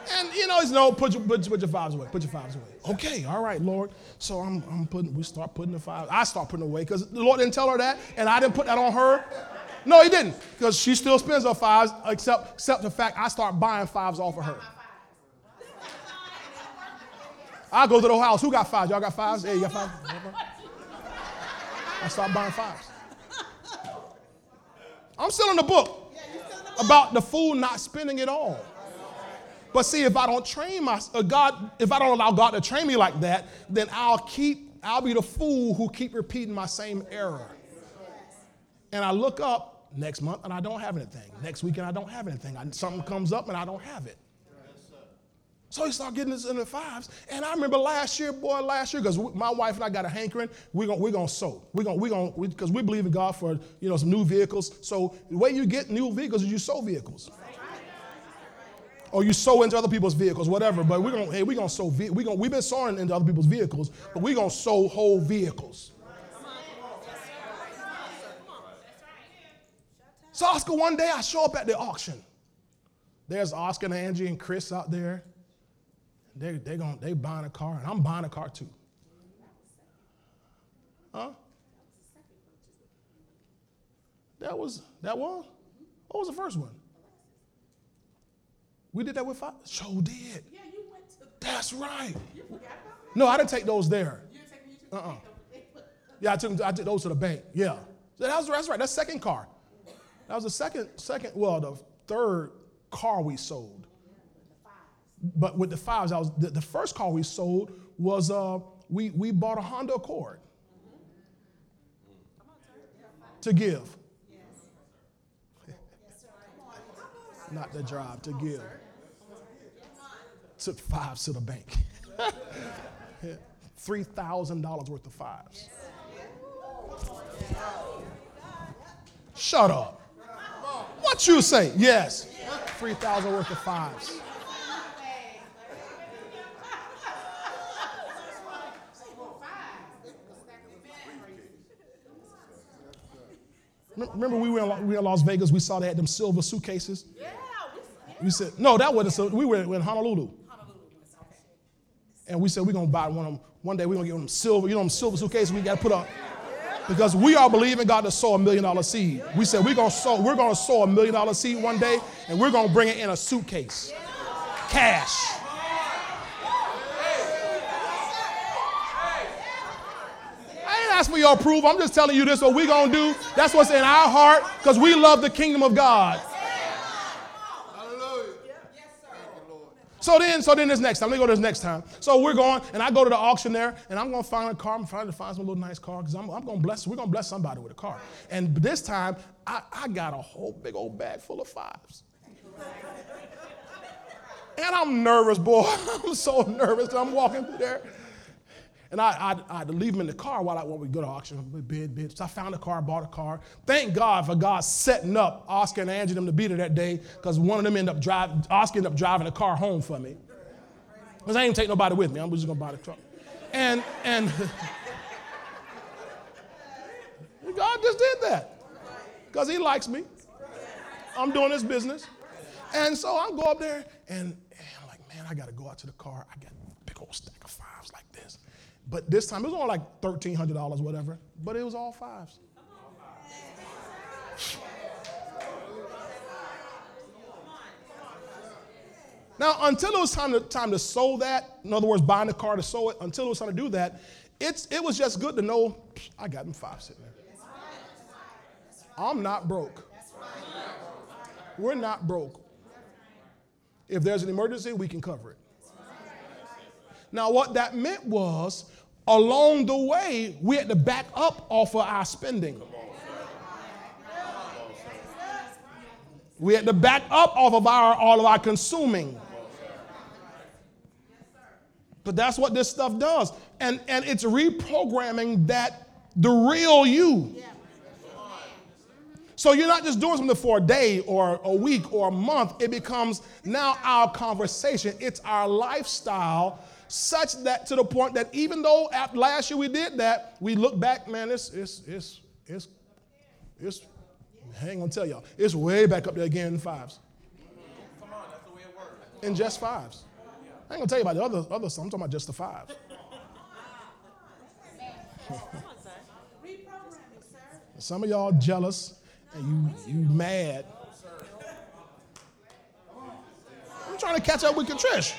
And you know, it's no, put your, put, put your fives away. Put your fives away. Okay, all right, Lord. So I'm, I'm putting, we start putting the fives. I start putting away because the Lord didn't tell her that, and I didn't put that on her. No, he didn't, because she still spends her fives, except, except the fact I start buying fives off of her. I go to the house. Who got fives? Y'all got fives? Hey, you got fives? I start buying fives. I'm still in the book about the fool not spending it all. But see, if I don't train my uh, God, if I don't allow God to train me like that, then I'll keep, I'll be the fool who keep repeating my same error. And I look up next month and I don't have anything. Next weekend I don't have anything. I, something comes up and I don't have it. So he started getting this in the fives. And I remember last year, boy, last year, because my wife and I got a hankering, we're going we're gonna sow. We're going we're gonna, because we, we believe in God for, you know, some new vehicles. So the way you get new vehicles is you sow vehicles or you sow into other people's vehicles, whatever. But we're gonna, hey, we're gonna sow. We gonna, we've been sowing into other people's vehicles, but we're gonna sow whole vehicles. So Oscar, one day I show up at the auction. There's Oscar and Angie and Chris out there. They they going they buying a car, and I'm buying a car too. Huh? That was that was. What was the first one? We did that with five. Show did. Yeah, you went to. That's right. You forgot about that? No, I didn't take those there. You didn't take took Uh-uh. Yeah, I took I took those to the bank. Yeah, so that was that's right. That's second car. That was the second second. Well, the third car we sold. But with the fives, I was the, the first car we sold was uh we, we bought a Honda Accord to give. Not to drive, to give. Took fives to the bank. $3,000 worth of fives. Shut up. What you say? Yes. 3,000 worth of fives. Remember we were, in, we were in Las Vegas, we saw they had them silver suitcases? Yeah, We said, no, that wasn't, so we were in Honolulu. And we said, we're going to buy one of them. One day we're going to get them silver, you know, them silver suitcases we got to put up. Because we are believing God to sow a million dollar seed. We said we're gonna sow, we're gonna sow a million dollar seed one day, and we're gonna bring it in a suitcase. Cash. I ain't asking for your approval. I'm just telling you this what we're gonna do. That's what's in our heart, because we love the kingdom of God. So then, so then this next time, let me go to this next time. So we're going, and I go to the auction there, and I'm gonna find a car. I'm trying to find some little nice car because I'm, I'm gonna bless. We're gonna bless somebody with a car. And this time, I, I got a whole big old bag full of fives. And I'm nervous, boy. I'm so nervous. I'm walking through there. And I, I, I had to leave them in the car while I when we go to auction. Bid, bid. So I found a car, bought a car. Thank God for God setting up Oscar and Angie them to be there that day because one of them ended up driving, Oscar ended up driving the car home for me. Because I ain't take nobody with me. I'm just gonna buy the truck. And and God just did that. Because he likes me. I'm doing this business. And so I go up there and, and I'm like, man, I gotta go out to the car. I got a big old stack of fives like this. But this time it was only like $1,300, whatever. But it was all fives. Now, until it was time to, time to sow that, in other words, buying the car to sow it, until it was time to do that, it's, it was just good to know I got them five sitting there. I'm not broke. We're not broke. If there's an emergency, we can cover it. Now, what that meant was, along the way, we had to back up off of our spending. We had to back up off of our all of our consuming. But that's what this stuff does. And, and it's reprogramming that the real you. So you're not just doing something for a day or a week or a month. It becomes now our conversation. It's our lifestyle, such that to the point that even though last year we did that, we look back, man, it's it's it's it's it's I ain't gonna tell y'all. It's way back up there again in fives. Come on, that's the way it works. In just fives. I ain't gonna tell you about the other other stuff. I'm talking about just the fives. Some of y'all jealous and you you mad. I'm trying to catch up with Katrish.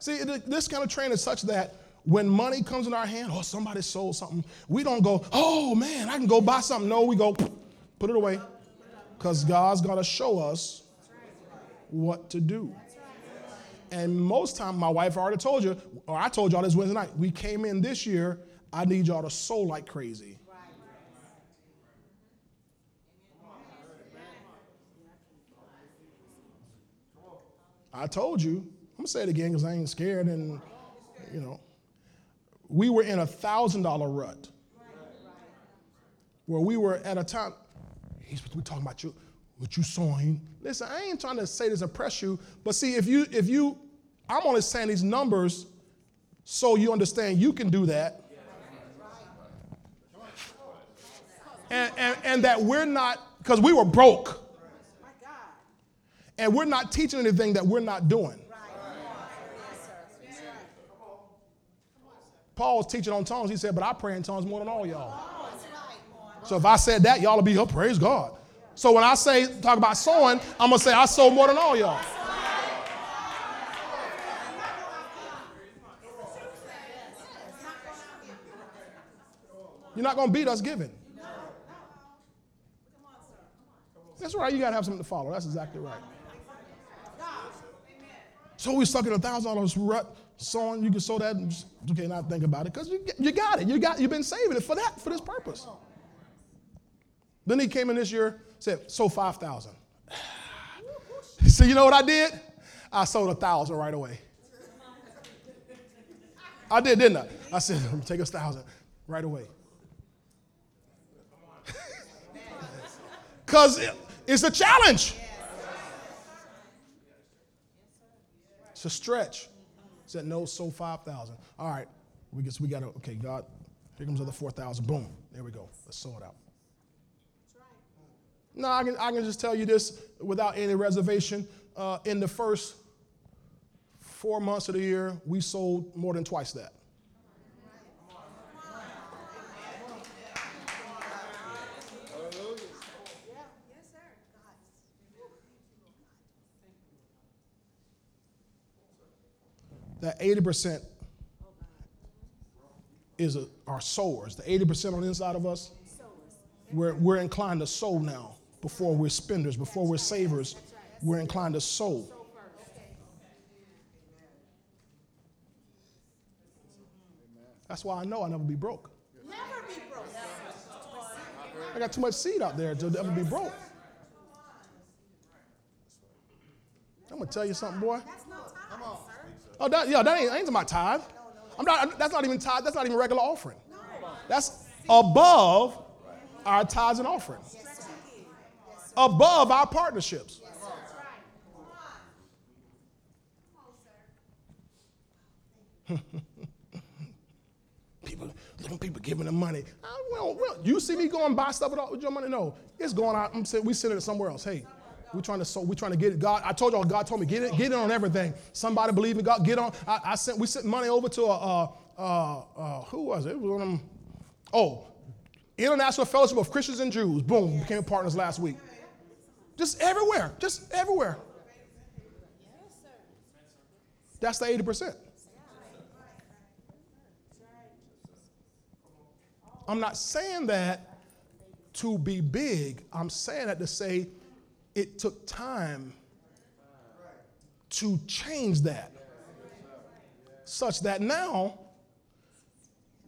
See, this kind of train is such that when money comes in our hand, oh, somebody sold something, we don't go, oh man, I can go buy something. No, we go, put it away. Because God's to show us what to do. And most time, my wife already told you, or I told y'all this Wednesday night, we came in this year, I need y'all to sow like crazy. I told you, gonna say it again because I ain't scared, and you know, we were in a thousand dollar rut where we were at a time. He's we talking about you, what you sowing. Listen, I ain't trying to say this to impress you, but see, if you if you, I'm only saying these numbers so you understand you can do that. And, and, and that we're not, because we were broke. And we're not teaching anything that we're not doing. Paul was teaching on tongues. He said, But I pray in tongues more than all y'all. So if I said that, y'all will be, oh, praise God. So when I say, talk about sowing, I'm going to say, I sow more than all y'all. You're not going to beat us giving. That's right. You got to have something to follow. That's exactly right. So we stuck in a thousand dollars rut sowing. You can sow that and just, okay, not think about it because you, you got it. You got you've been saving it for that for this purpose. Then he came in this year, said sow five thousand. So you know what I did? I sold a thousand right away. I did, didn't I? I said, I'm take a thousand right away. Because it's a challenge. It's a stretch. Said no, sow five thousand. All right, we guess we got to. Okay, God, here comes another four thousand. Boom, there we go. Let's sow it out. No, I can, I can just tell you this without any reservation. Uh, in the first four months of the year, we sold more than twice that. That 80% is a, our sowers. The 80% on the inside of us, we're, we're inclined to sow now before we're spenders, before we're savers. We're inclined to sow. That's why I know I'll never be broke. Never be broke. I got too much seed out there to ever be broke. I'm gonna tell you something, boy. That's no time, sir. Oh, that, yeah, that ain't, ain't my tithe. I'm not. That's not even tithe. That's not even regular offering. That's above our tithes and offering. Above our partnerships. people, at people giving them money. I, you see me going buy stuff with, all, with your money? No, it's going out. I'm saying we send it somewhere else. Hey, we're trying to so we're trying to get it. God, I told y'all, God told me get it, get it on everything. Somebody believe in God, get on. I, I sent we sent money over to a who was it? It was one of them. Oh, International Fellowship of Christians and Jews. Boom, became partners last week. Just everywhere, just everywhere. That's the 80%. I'm not saying that to be big. I'm saying that to say it took time to change that. Such that now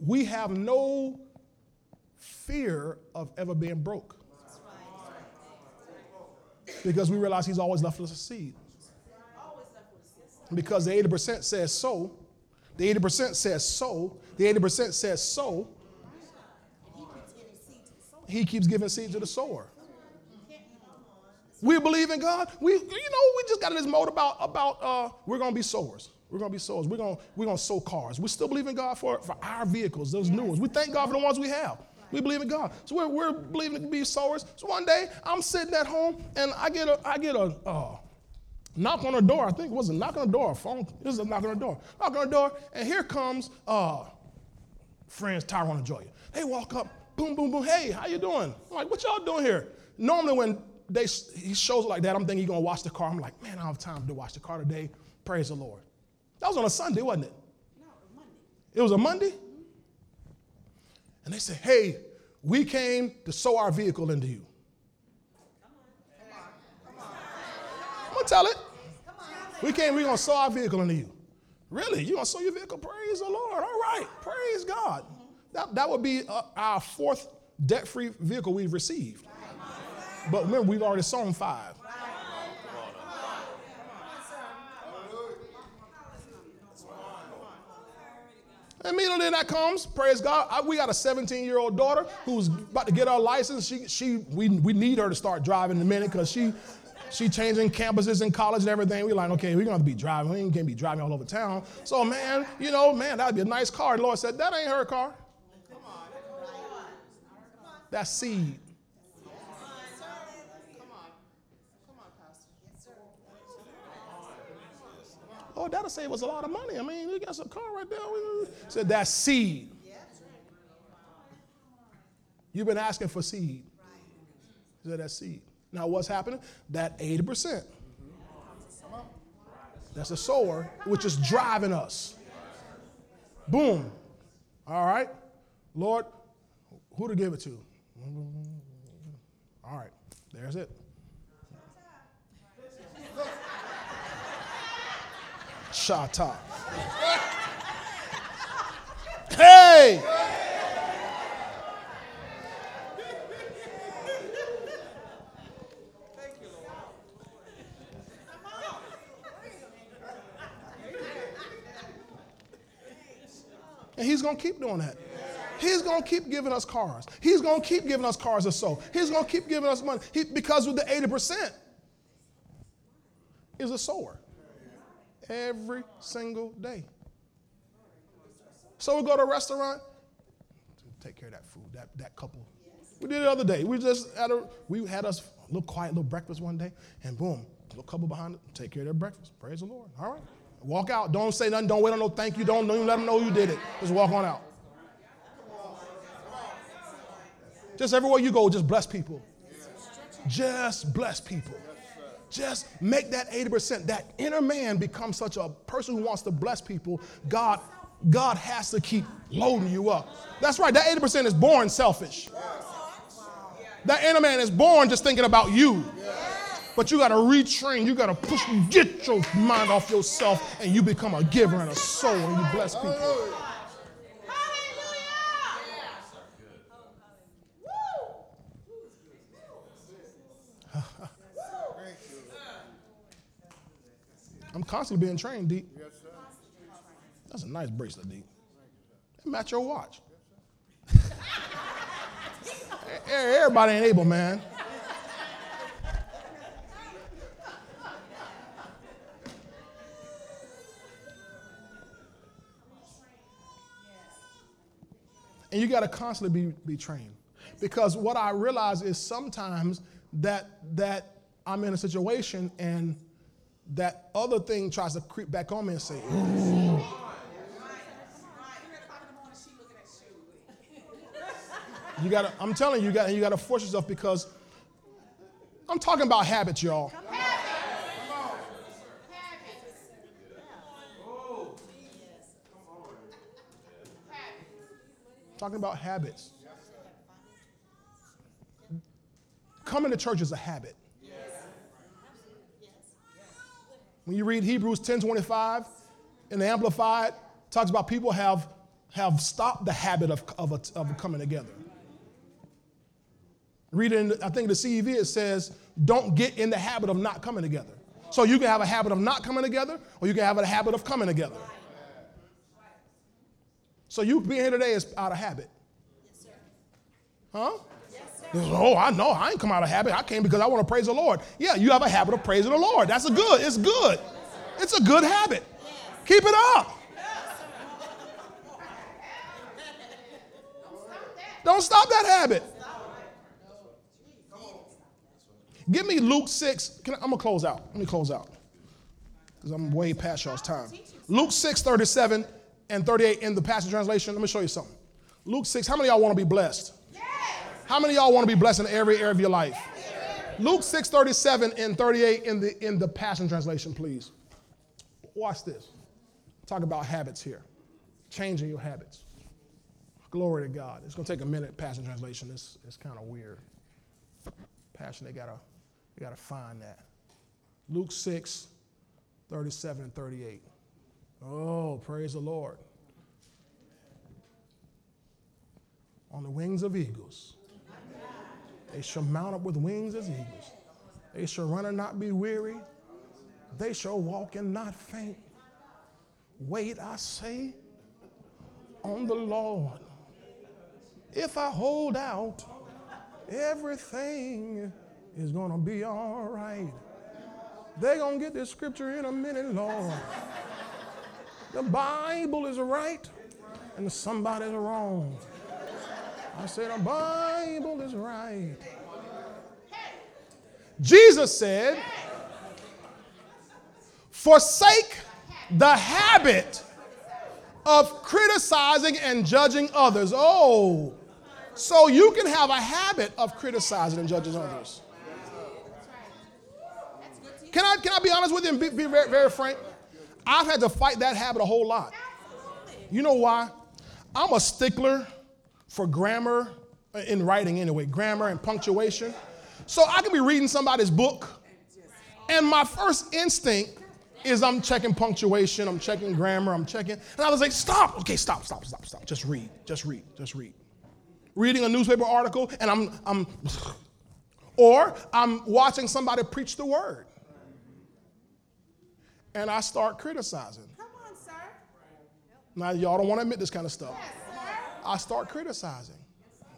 we have no fear of ever being broke. Because we realize he's always left us a seed. Because the 80% says so, the 80% says so, the 80% says so, he keeps giving seed to the sower. We believe in God. We, you know, we just got in this mode about about uh, we're gonna be sowers. We're gonna be sowers. We're gonna we're gonna sow cars. We still believe in God for, for our vehicles, those new ones. We thank God for the ones we have. We believe in God. So we're, we're believing to be sowers. So one day I'm sitting at home and I get a I get a uh, knock on the door. I think it was a knock on the door, phone. It was a knock on the door. Knock on the door, and here comes uh, friends Tyrone and Joya. They walk up, boom, boom, boom. Hey, how you doing? I'm like, what y'all doing here? Normally when they he shows like that, I'm thinking he's gonna wash the car. I'm like, man, I don't have time to wash the car today. Praise the Lord. That was on a Sunday, wasn't it? No, Monday. It was a Monday. And they said, hey, we came to sow our vehicle into you. Come on. Come on. Come on. I'm gonna tell it. We came, we're gonna sow our vehicle into you. Really? You're gonna sow your vehicle? Praise the Lord. All right. Praise God. That, that would be uh, our fourth debt-free vehicle we've received. But remember, we've already sown five. Immediately that comes, praise God. I, we got a 17 year old daughter who's about to get her license. She, she, we, we need her to start driving in a minute because she, she changing campuses in college and everything. We're like, okay, we're gonna be driving. We can't be driving all over town. So man, you know, man, that'd be a nice car. The Lord said, that ain't her car. That's seed. Oh, that'll save us a lot of money. I mean, we got some car right there. Said that seed. You've been asking for seed. Said that seed. Now, what's happening? That 80%. That's a sower, which is driving us. Boom. All right. Lord, who to give it to? All right. There's it. Shata. Hey! And he's going to keep doing that. He's going to keep giving us cars. He's going to keep giving us cars to sow. He's going to keep giving us money he, because with the 80% is a sower every single day. So we go to a restaurant, take care of that food, that, that couple. We did it the other day. We just had a, we had us a little quiet little breakfast one day, and boom, little couple behind it, take care of their breakfast. Praise the Lord. All right. Walk out. Don't say nothing. Don't wait on no thank you. Don't, don't let them know you did it. Just walk on out. Just everywhere you go, just bless people. Just bless people. Just make that 80%. That inner man becomes such a person who wants to bless people. God, God has to keep loading you up. That's right. That 80% is born selfish. That inner man is born just thinking about you. But you got to retrain. You got to push, get your mind off yourself, and you become a giver and a sower, and you bless people. I'm constantly being trained, Deep. That's a nice bracelet, Deep. It match your watch. Everybody ain't able, man. And you got to constantly be, be trained. Because what I realize is sometimes that that I'm in a situation and that other thing tries to creep back on me and say. You gotta, I'm telling you, you gotta, you gotta force yourself because I'm talking about habits, y'all. Talking about habits. Coming to church is a habit. When you read Hebrews 10:25 in the Amplified, talks about people have, have stopped the habit of, of, of coming together. Read in, I think the CEV, it says, don't get in the habit of not coming together. So you can have a habit of not coming together, or you can have a habit of coming together. So you being here today is out of habit. Yes, sir. Huh? Oh, I know. I ain't come out of habit. I came because I want to praise the Lord. Yeah, you have a habit of praising the Lord. That's a good. It's good. It's a good habit. Keep it up. Don't stop that habit. Give me Luke 6. Can I, I'm going to close out. Let me close out because I'm way past y'all's time. Luke 6, 37 and 38 in the Passion Translation. Let me show you something. Luke 6, how many y'all want to be blessed? How many of y'all want to be blessed in every area of your life? Luke 6, 37 and 38 in the, in the Passion Translation, please. Watch this. Talk about habits here. Changing your habits. Glory to God. It's going to take a minute, Passion Translation. It's, it's kind of weird. Passion, they got to they gotta find that. Luke 6, 37 and 38. Oh, praise the Lord. On the wings of eagles. They shall mount up with wings as eagles. They shall run and not be weary. They shall walk and not faint. Wait, I say, on the Lord. If I hold out, everything is going to be all right. They're going to get this scripture in a minute, Lord. The Bible is right and somebody's wrong. I said, the Bible is right. Jesus said, forsake the habit of criticizing and judging others. Oh, so you can have a habit of criticizing and judging others. Can I, can I be honest with you and be, be very, very frank? I've had to fight that habit a whole lot. You know why? I'm a stickler for grammar uh, in writing anyway, grammar and punctuation. So I could be reading somebody's book, and my first instinct is I'm checking punctuation, I'm checking grammar, I'm checking. And I was like, stop. Okay, stop, stop, stop, stop. Just read, just read, just read. Reading a newspaper article, and I'm, I'm, or I'm watching somebody preach the word. And I start criticizing. Come on, sir. Now, y'all don't want to admit this kind of stuff. Yes. I start criticizing.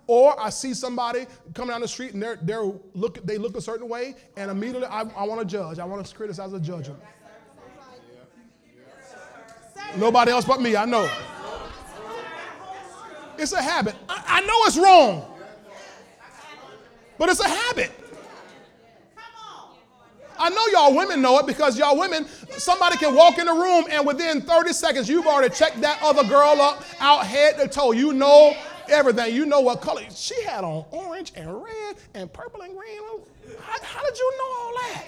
Or I see somebody coming down the street and they're, they're look, they look a certain way, and immediately I, I want to judge. I want to criticize and judge them. Nobody else but me, I know. It's a habit. I, I know it's wrong, but it's a habit. I know y'all women know it because y'all women, somebody can walk in the room and within 30 seconds, you've already checked that other girl up, out head to toe. You know everything. You know what color. She had on orange and red and purple and green. How, how did you know all that?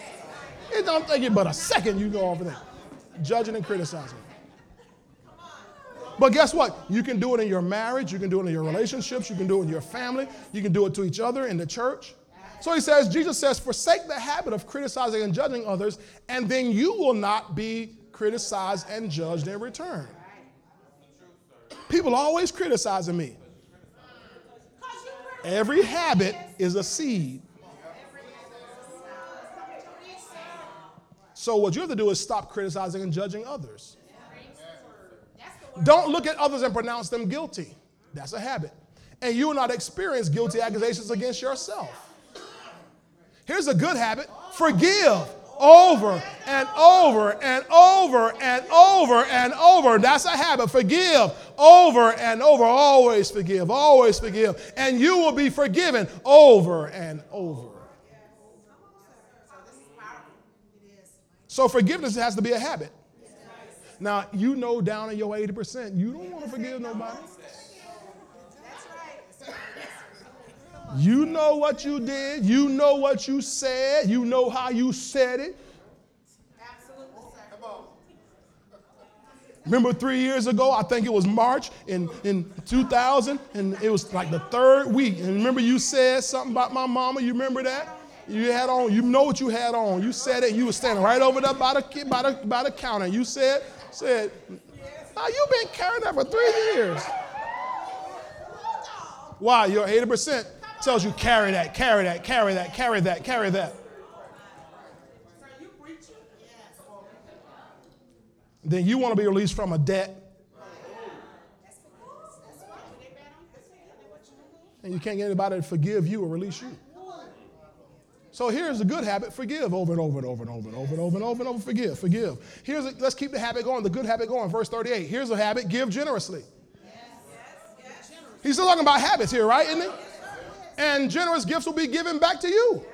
It don't take you but a second, you know everything. Judging and criticizing. But guess what? You can do it in your marriage, you can do it in your relationships, you can do it in your family, you can do it to each other in the church. So he says, Jesus says, forsake the habit of criticizing and judging others, and then you will not be criticized and judged in return. People always criticizing me. Every habit is a seed. So what you have to do is stop criticizing and judging others. Don't look at others and pronounce them guilty. That's a habit. And you will not experience guilty accusations against yourself. Here's a good habit forgive over and over and over and over and over. That's a habit. Forgive over and over. Always forgive. Always forgive. And you will be forgiven over and over. So forgiveness has to be a habit. Now, you know down in your 80%, you don't want to forgive nobody. You know what you did. You know what you said. You know how you said it. Remember three years ago, I think it was March in, in 2000, and it was like the third week. And remember you said something about my mama? You remember that? You had on, you know what you had on. You said it, you were standing right over there by the, by the, by the counter. You said, said, now you've been carrying that for three years. Why? You're 80% tells you carry that, carry that, carry that, carry that, carry that. Then you want to be released from a debt. And you can't get anybody to forgive you or release you. So here's a good habit forgive over and over and over and over and over and over and over and over. Forgive, forgive. Here's a, let's keep the habit going, the good habit going. Verse 38. Here's a habit give generously. He's still talking about habits here, right? Isn't he? And generous gifts will be given back to you.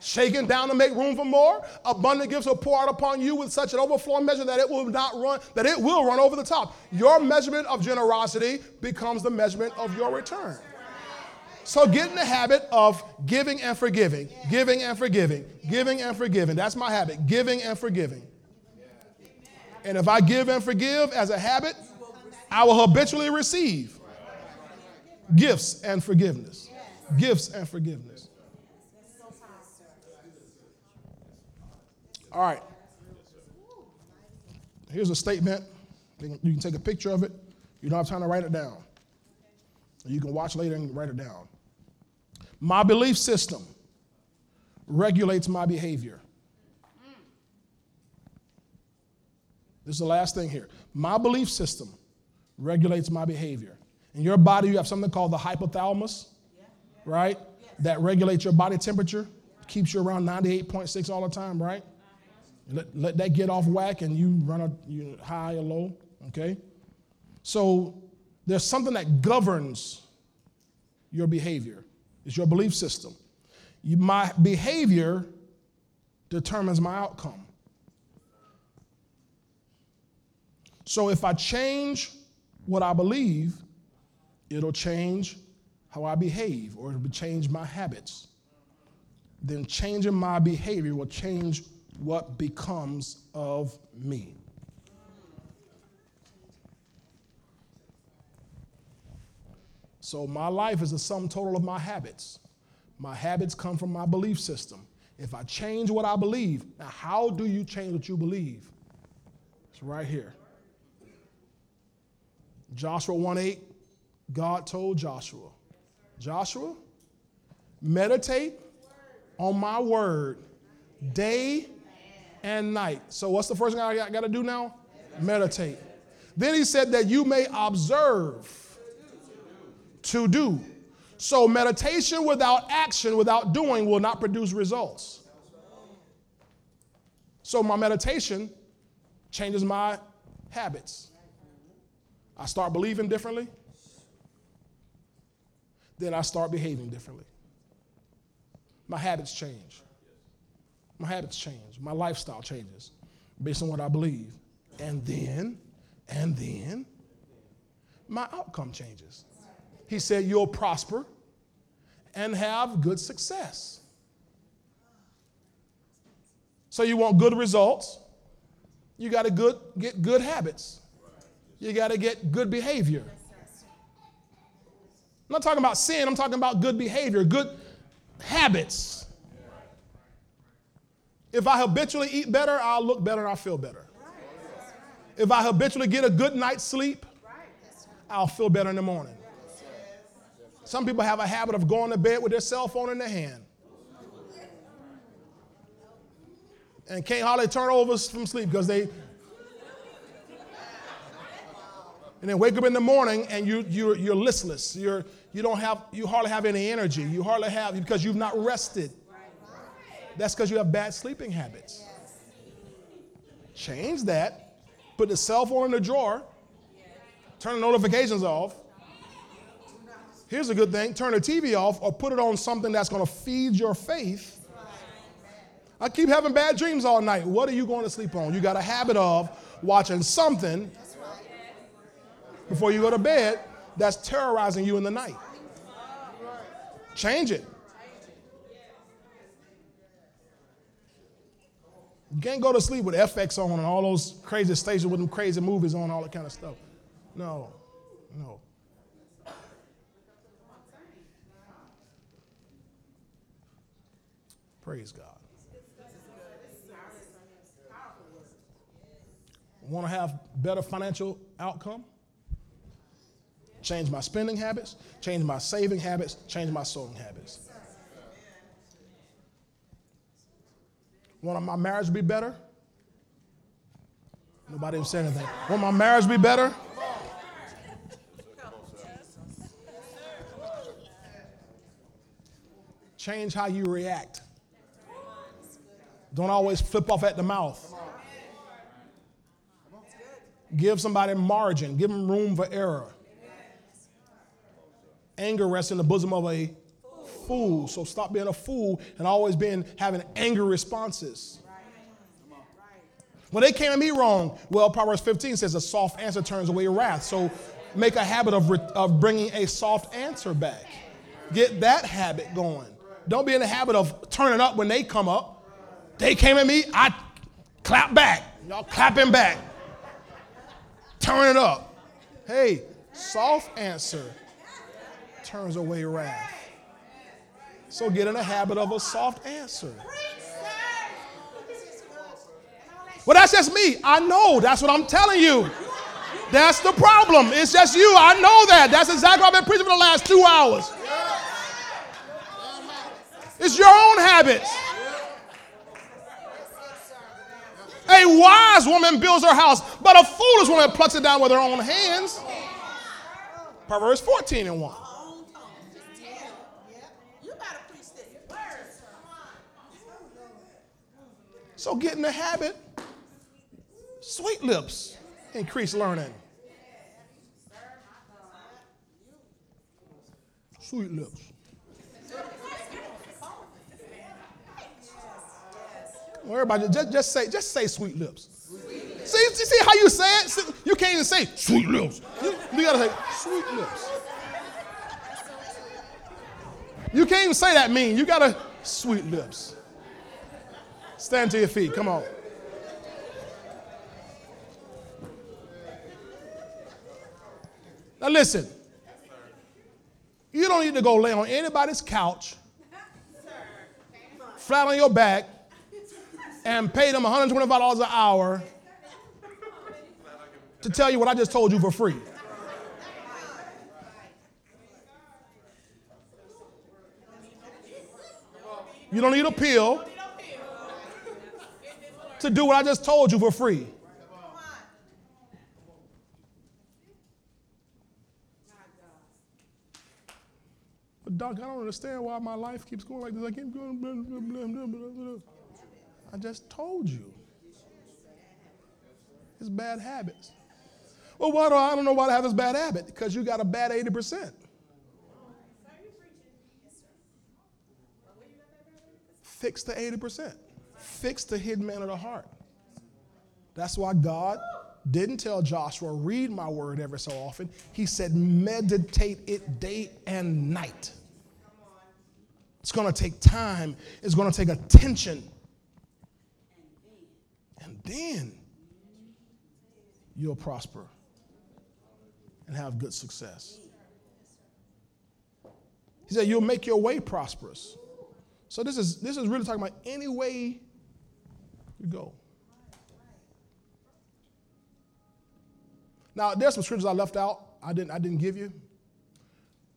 Shaken down to make room for more. Abundant gifts will pour out upon you with such an overflowing measure that it will not run, that it will run over the top. Your measurement of generosity becomes the measurement of your return. So get in the habit of giving and forgiving, giving and forgiving, giving and forgiving. That's my habit, giving and forgiving. And if I give and forgive as a habit, I will habitually receive gifts and forgiveness. Gifts and forgiveness. All right. Here's a statement. You can take a picture of it. You don't have time to write it down. You can watch later and write it down. My belief system regulates my behavior. This is the last thing here. My belief system regulates my behavior. In your body, you have something called the hypothalamus, right? That regulates your body temperature, keeps you around 98.6 all the time, right? Let, let that get off whack and you run a you high or low, okay? So there's something that governs your behavior. It's your belief system. You, my behavior determines my outcome. So if I change what I believe, it'll change how I behave or change my habits. Then changing my behavior will change what becomes of me. So my life is a sum total of my habits. My habits come from my belief system. If I change what I believe, now how do you change what you believe? It's right here. Joshua 1 8, God told Joshua, Joshua, meditate on my word day and night. So, what's the first thing I got, to do now? Meditate. Then he said that you may observe to do. So, meditation without action, without doing, will not produce results. So, my meditation changes my habits. I start believing differently, then I start behaving differently. My habits change. My habits change. My lifestyle changes based on what I believe. And then, and then, my outcome changes. He said, You'll prosper and have good success. So, you want good results, you got to good, get good habits. You got to get good behavior. I'm not talking about sin, I'm talking about good behavior, good habits. If I habitually eat better, I'll look better and I'll feel better. If I habitually get a good night's sleep, I'll feel better in the morning. Some people have a habit of going to bed with their cell phone in their hand and can't hardly turn over from sleep because they and then wake up in the morning and you, you're, you're listless. You're, you don't have, you hardly have any energy. You hardly have, because you've not rested. That's because you have bad sleeping habits. Change that. Put the cell phone in the drawer. Turn the notifications off. Here's a good thing turn the TV off or put it on something that's going to feed your faith. I keep having bad dreams all night. What are you going to sleep on? You got a habit of watching something before you go to bed that's terrorizing you in the night. Change it. You can't go to sleep with FX on and all those crazy stations with them crazy movies on, all that kind of stuff. No, no. Praise God. Want to have better financial outcome? Change my spending habits, change my saving habits, change my sowing habits. Want my marriage to be better? Nobody even said anything. Want my marriage to be better? Change how you react. Don't always flip off at the mouth. Give somebody margin, give them room for error. Anger rests in the bosom of a fool. So stop being a fool and always being having angry responses. Well, they came at me wrong. Well, Proverbs 15 says a soft answer turns away wrath. So make a habit of, of bringing a soft answer back. Get that habit going. Don't be in the habit of turning up when they come up. They came at me, I clap back. Y'all clapping back. Turn it up. Hey, soft answer turns away wrath. So get in the habit of a soft answer. Well, that's just me. I know. That's what I'm telling you. That's the problem. It's just you. I know that. That's exactly what I've been preaching for the last two hours. It's your own habits. A wise woman builds her house, but a foolish woman plucks it down with her own hands. Proverbs 14 and 1. So get in the habit. Sweet lips increase learning. Sweet lips. Well, everybody, just, just say, just say sweet lips. See, see how you say it? You can't even say sweet lips. You, you gotta say sweet lips. You can't even say that mean. You gotta sweet lips. Stand to your feet. Come on. Now listen. You don't need to go lay on anybody's couch, flat on your back, and pay them $125 an hour to tell you what I just told you for free. You don't need a pill to do what I just told you for free. But Doc, I don't understand why my life keeps going like this. I keep going. Blah, blah, blah. I just told you. It's bad habits. Well, why do I, I don't know why I have this bad habit? Because you got a bad 80%. Fix the 80%. Fix the hidden man of the heart. That's why God didn't tell Joshua, read my word every so often. He said, meditate it day and night. It's going to take time, it's going to take attention. And then you'll prosper and have good success. He said, You'll make your way prosperous. So this is this is really talking about any way go. Now, there's some scriptures I left out. I didn't, I didn't give you.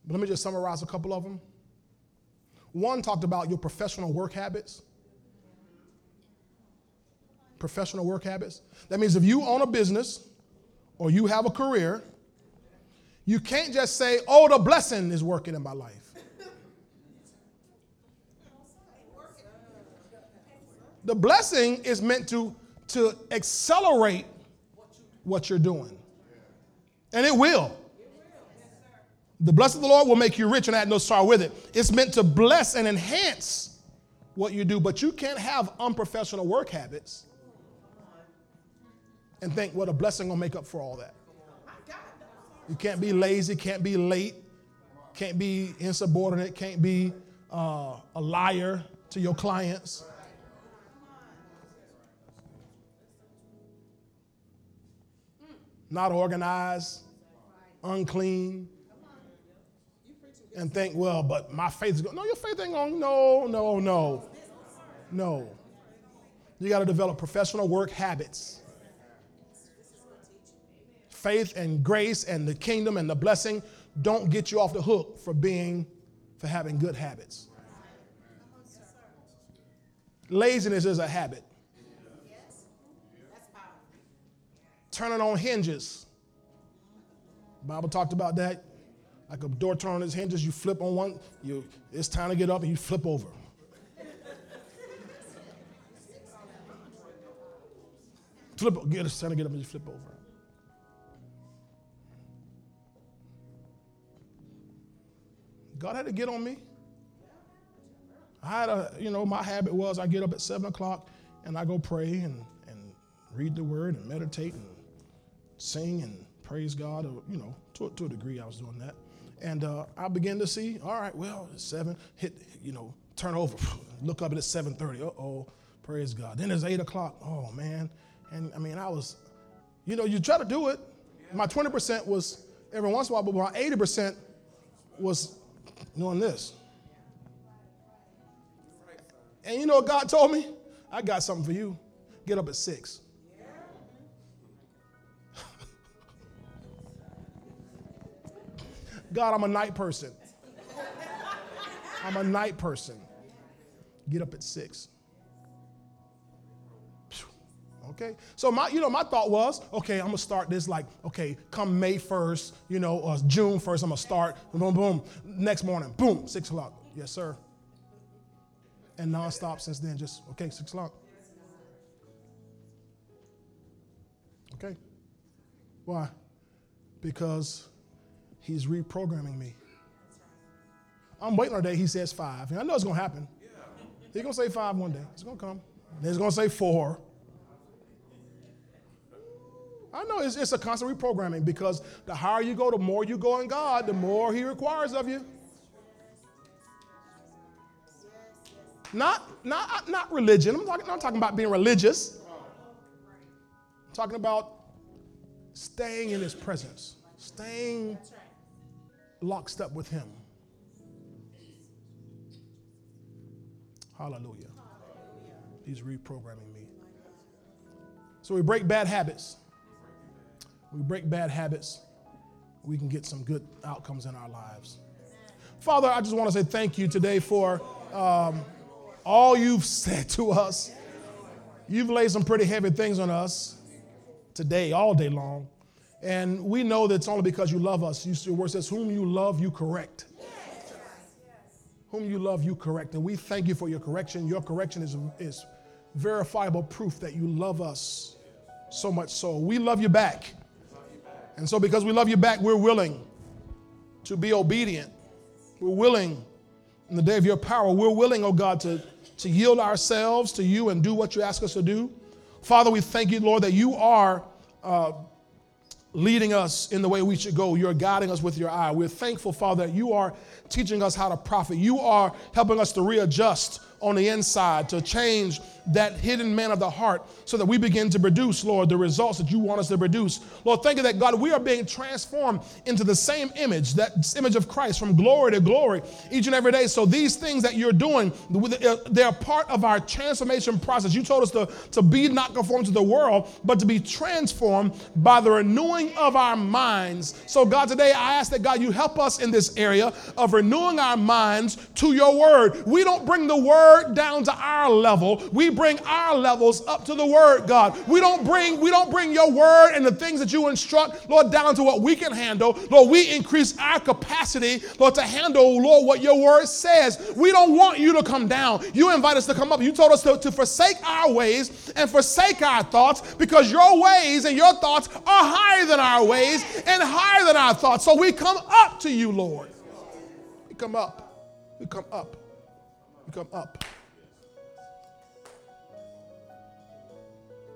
But let me just summarize a couple of them. One talked about your professional work habits. Professional work habits. That means if you own a business or you have a career, you can't just say, oh, the blessing is working in my life. The blessing is meant to, to accelerate what you're doing. And it will. The blessing of the Lord will make you rich and add no sorrow with it. It's meant to bless and enhance what you do, but you can't have unprofessional work habits and think, well, the blessing will make up for all that. You can't be lazy, can't be late, can't be insubordinate, can't be uh, a liar to your clients. Not organized, unclean, and think, well, but my faith is going. No, your faith ain't going. No, no, no, no. You got to develop professional work habits. Faith and grace and the kingdom and the blessing don't get you off the hook for being, for having good habits. Laziness is a habit. Turning on hinges. Bible talked about that. Like a door turn on its hinges, you flip on one, you, it's time to get up and you flip over. flip, get, it's time to get up and you flip over. God had to get on me. I had a, you know, my habit was I get up at seven o'clock and I go pray and, and read the word and meditate and sing and praise God. Or, you know, to, to a degree I was doing that. And uh, I began to see, all right, well, it's seven, hit, you know, turn over, look up at it's 7.30, uh-oh, praise God. Then it's eight o'clock, oh man. And I mean, I was, you know, you try to do it. My 20% was every once in a while, but my 80% was doing this. And you know what God told me? I got something for you. Get up at six. God, I'm a night person. I'm a night person. Get up at six. Okay, so my, you know, my thought was, okay, I'm gonna start this like, okay, come May 1st, you know, or June 1st, I'm gonna start, boom, boom, next morning, boom, six o'clock. Yes, sir. And nonstop since then, just, okay, six o'clock. Okay. Why? Because he's reprogramming me. I'm waiting on day he says five. And I know it's gonna happen. He's gonna say five one day. It's gonna come. Then he's gonna say four. I know it's, it's a constant reprogramming because the higher you go, the more you go in God, the more He requires of you. Not, not, not religion. I'm talking, not talking about being religious. I'm talking about staying in His presence, staying locked up with Him. Hallelujah. He's reprogramming me. So we break bad habits. we break bad habits, we can get some good outcomes in our lives. Father, I just want to say thank you today for um, all you've said to us. You've laid some pretty heavy things on us today, all day long. And we know that it's only because you love us. Your word says, Whom you love, you correct. Yes. Whom you love, you correct. And we thank you for your correction. Your correction is, is verifiable proof that you love us so much so. We love you back. And so, because we love you back, we're willing to be obedient. We're willing, in the day of your power, we're willing, oh God, to, to yield ourselves to you and do what you ask us to do. Father, we thank you, Lord, that you are uh, leading us in the way we should go. You're guiding us with your eye. We're thankful, Father, that you are teaching us how to profit. You are helping us to readjust on the inside, to change that hidden man of the heart so that we begin to produce, Lord, the results that you want us to produce. Lord, thank you that, God, we are being transformed into the same image, that image of Christ from glory to glory each and every day. So these things that you're doing, uh, they're part of our transformation process. You told us to, to be not conformed to the world, but to be transformed by the renewing of our minds. So, God, today I ask that, God, you help us in this area of renewing our minds to your word. We don't bring the word down to our level. We bring our levels up to the word, God. We don't bring we don't bring your word and the things that you instruct, Lord, down to what we can handle. Lord, we increase our capacity, Lord, to handle, Lord, what your word says. We don't want you to come down. You invite us to come up. You told us to, to forsake our ways and forsake our thoughts because your ways and your thoughts are higher than our ways and higher than our thoughts. So we come up to you, Lord. We come up. We come up. Come up.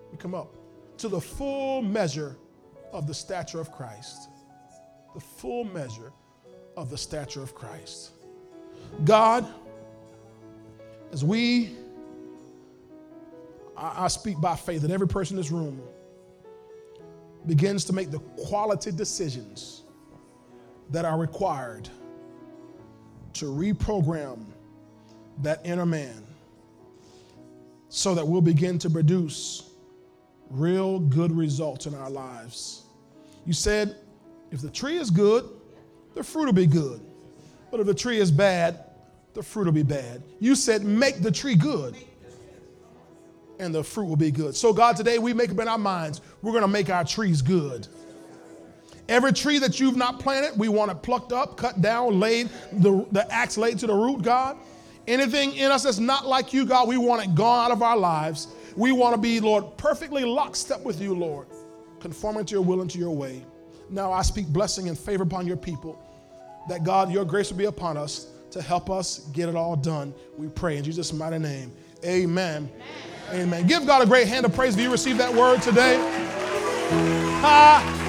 We come up to the full measure of the stature of Christ. The full measure of the stature of Christ. God, as we, I, I speak by faith that every person in this room begins to make the quality decisions that are required to reprogram that inner man so that we'll begin to produce real good results in our lives. You said, if the tree is good, the fruit will be good. But if the tree is bad, the fruit will be bad. You said, make the tree good, and the fruit will be good. So, God, today we make up in our minds, we're going to make our trees good. Every tree that you've not planted, we want it plucked up, cut down, laid, the, the axe laid to the root, God. Anything in us that's not like you, God, we want it gone out of our lives. We want to be, Lord, perfectly lockstep with you, Lord, conforming to your will and to your way. Now I speak blessing and favor upon your people, that God, your grace will be upon us to help us get it all done. We pray in Jesus' mighty name. Amen. Amen. Amen. Give God a great hand of praise if you received that word today. Ah.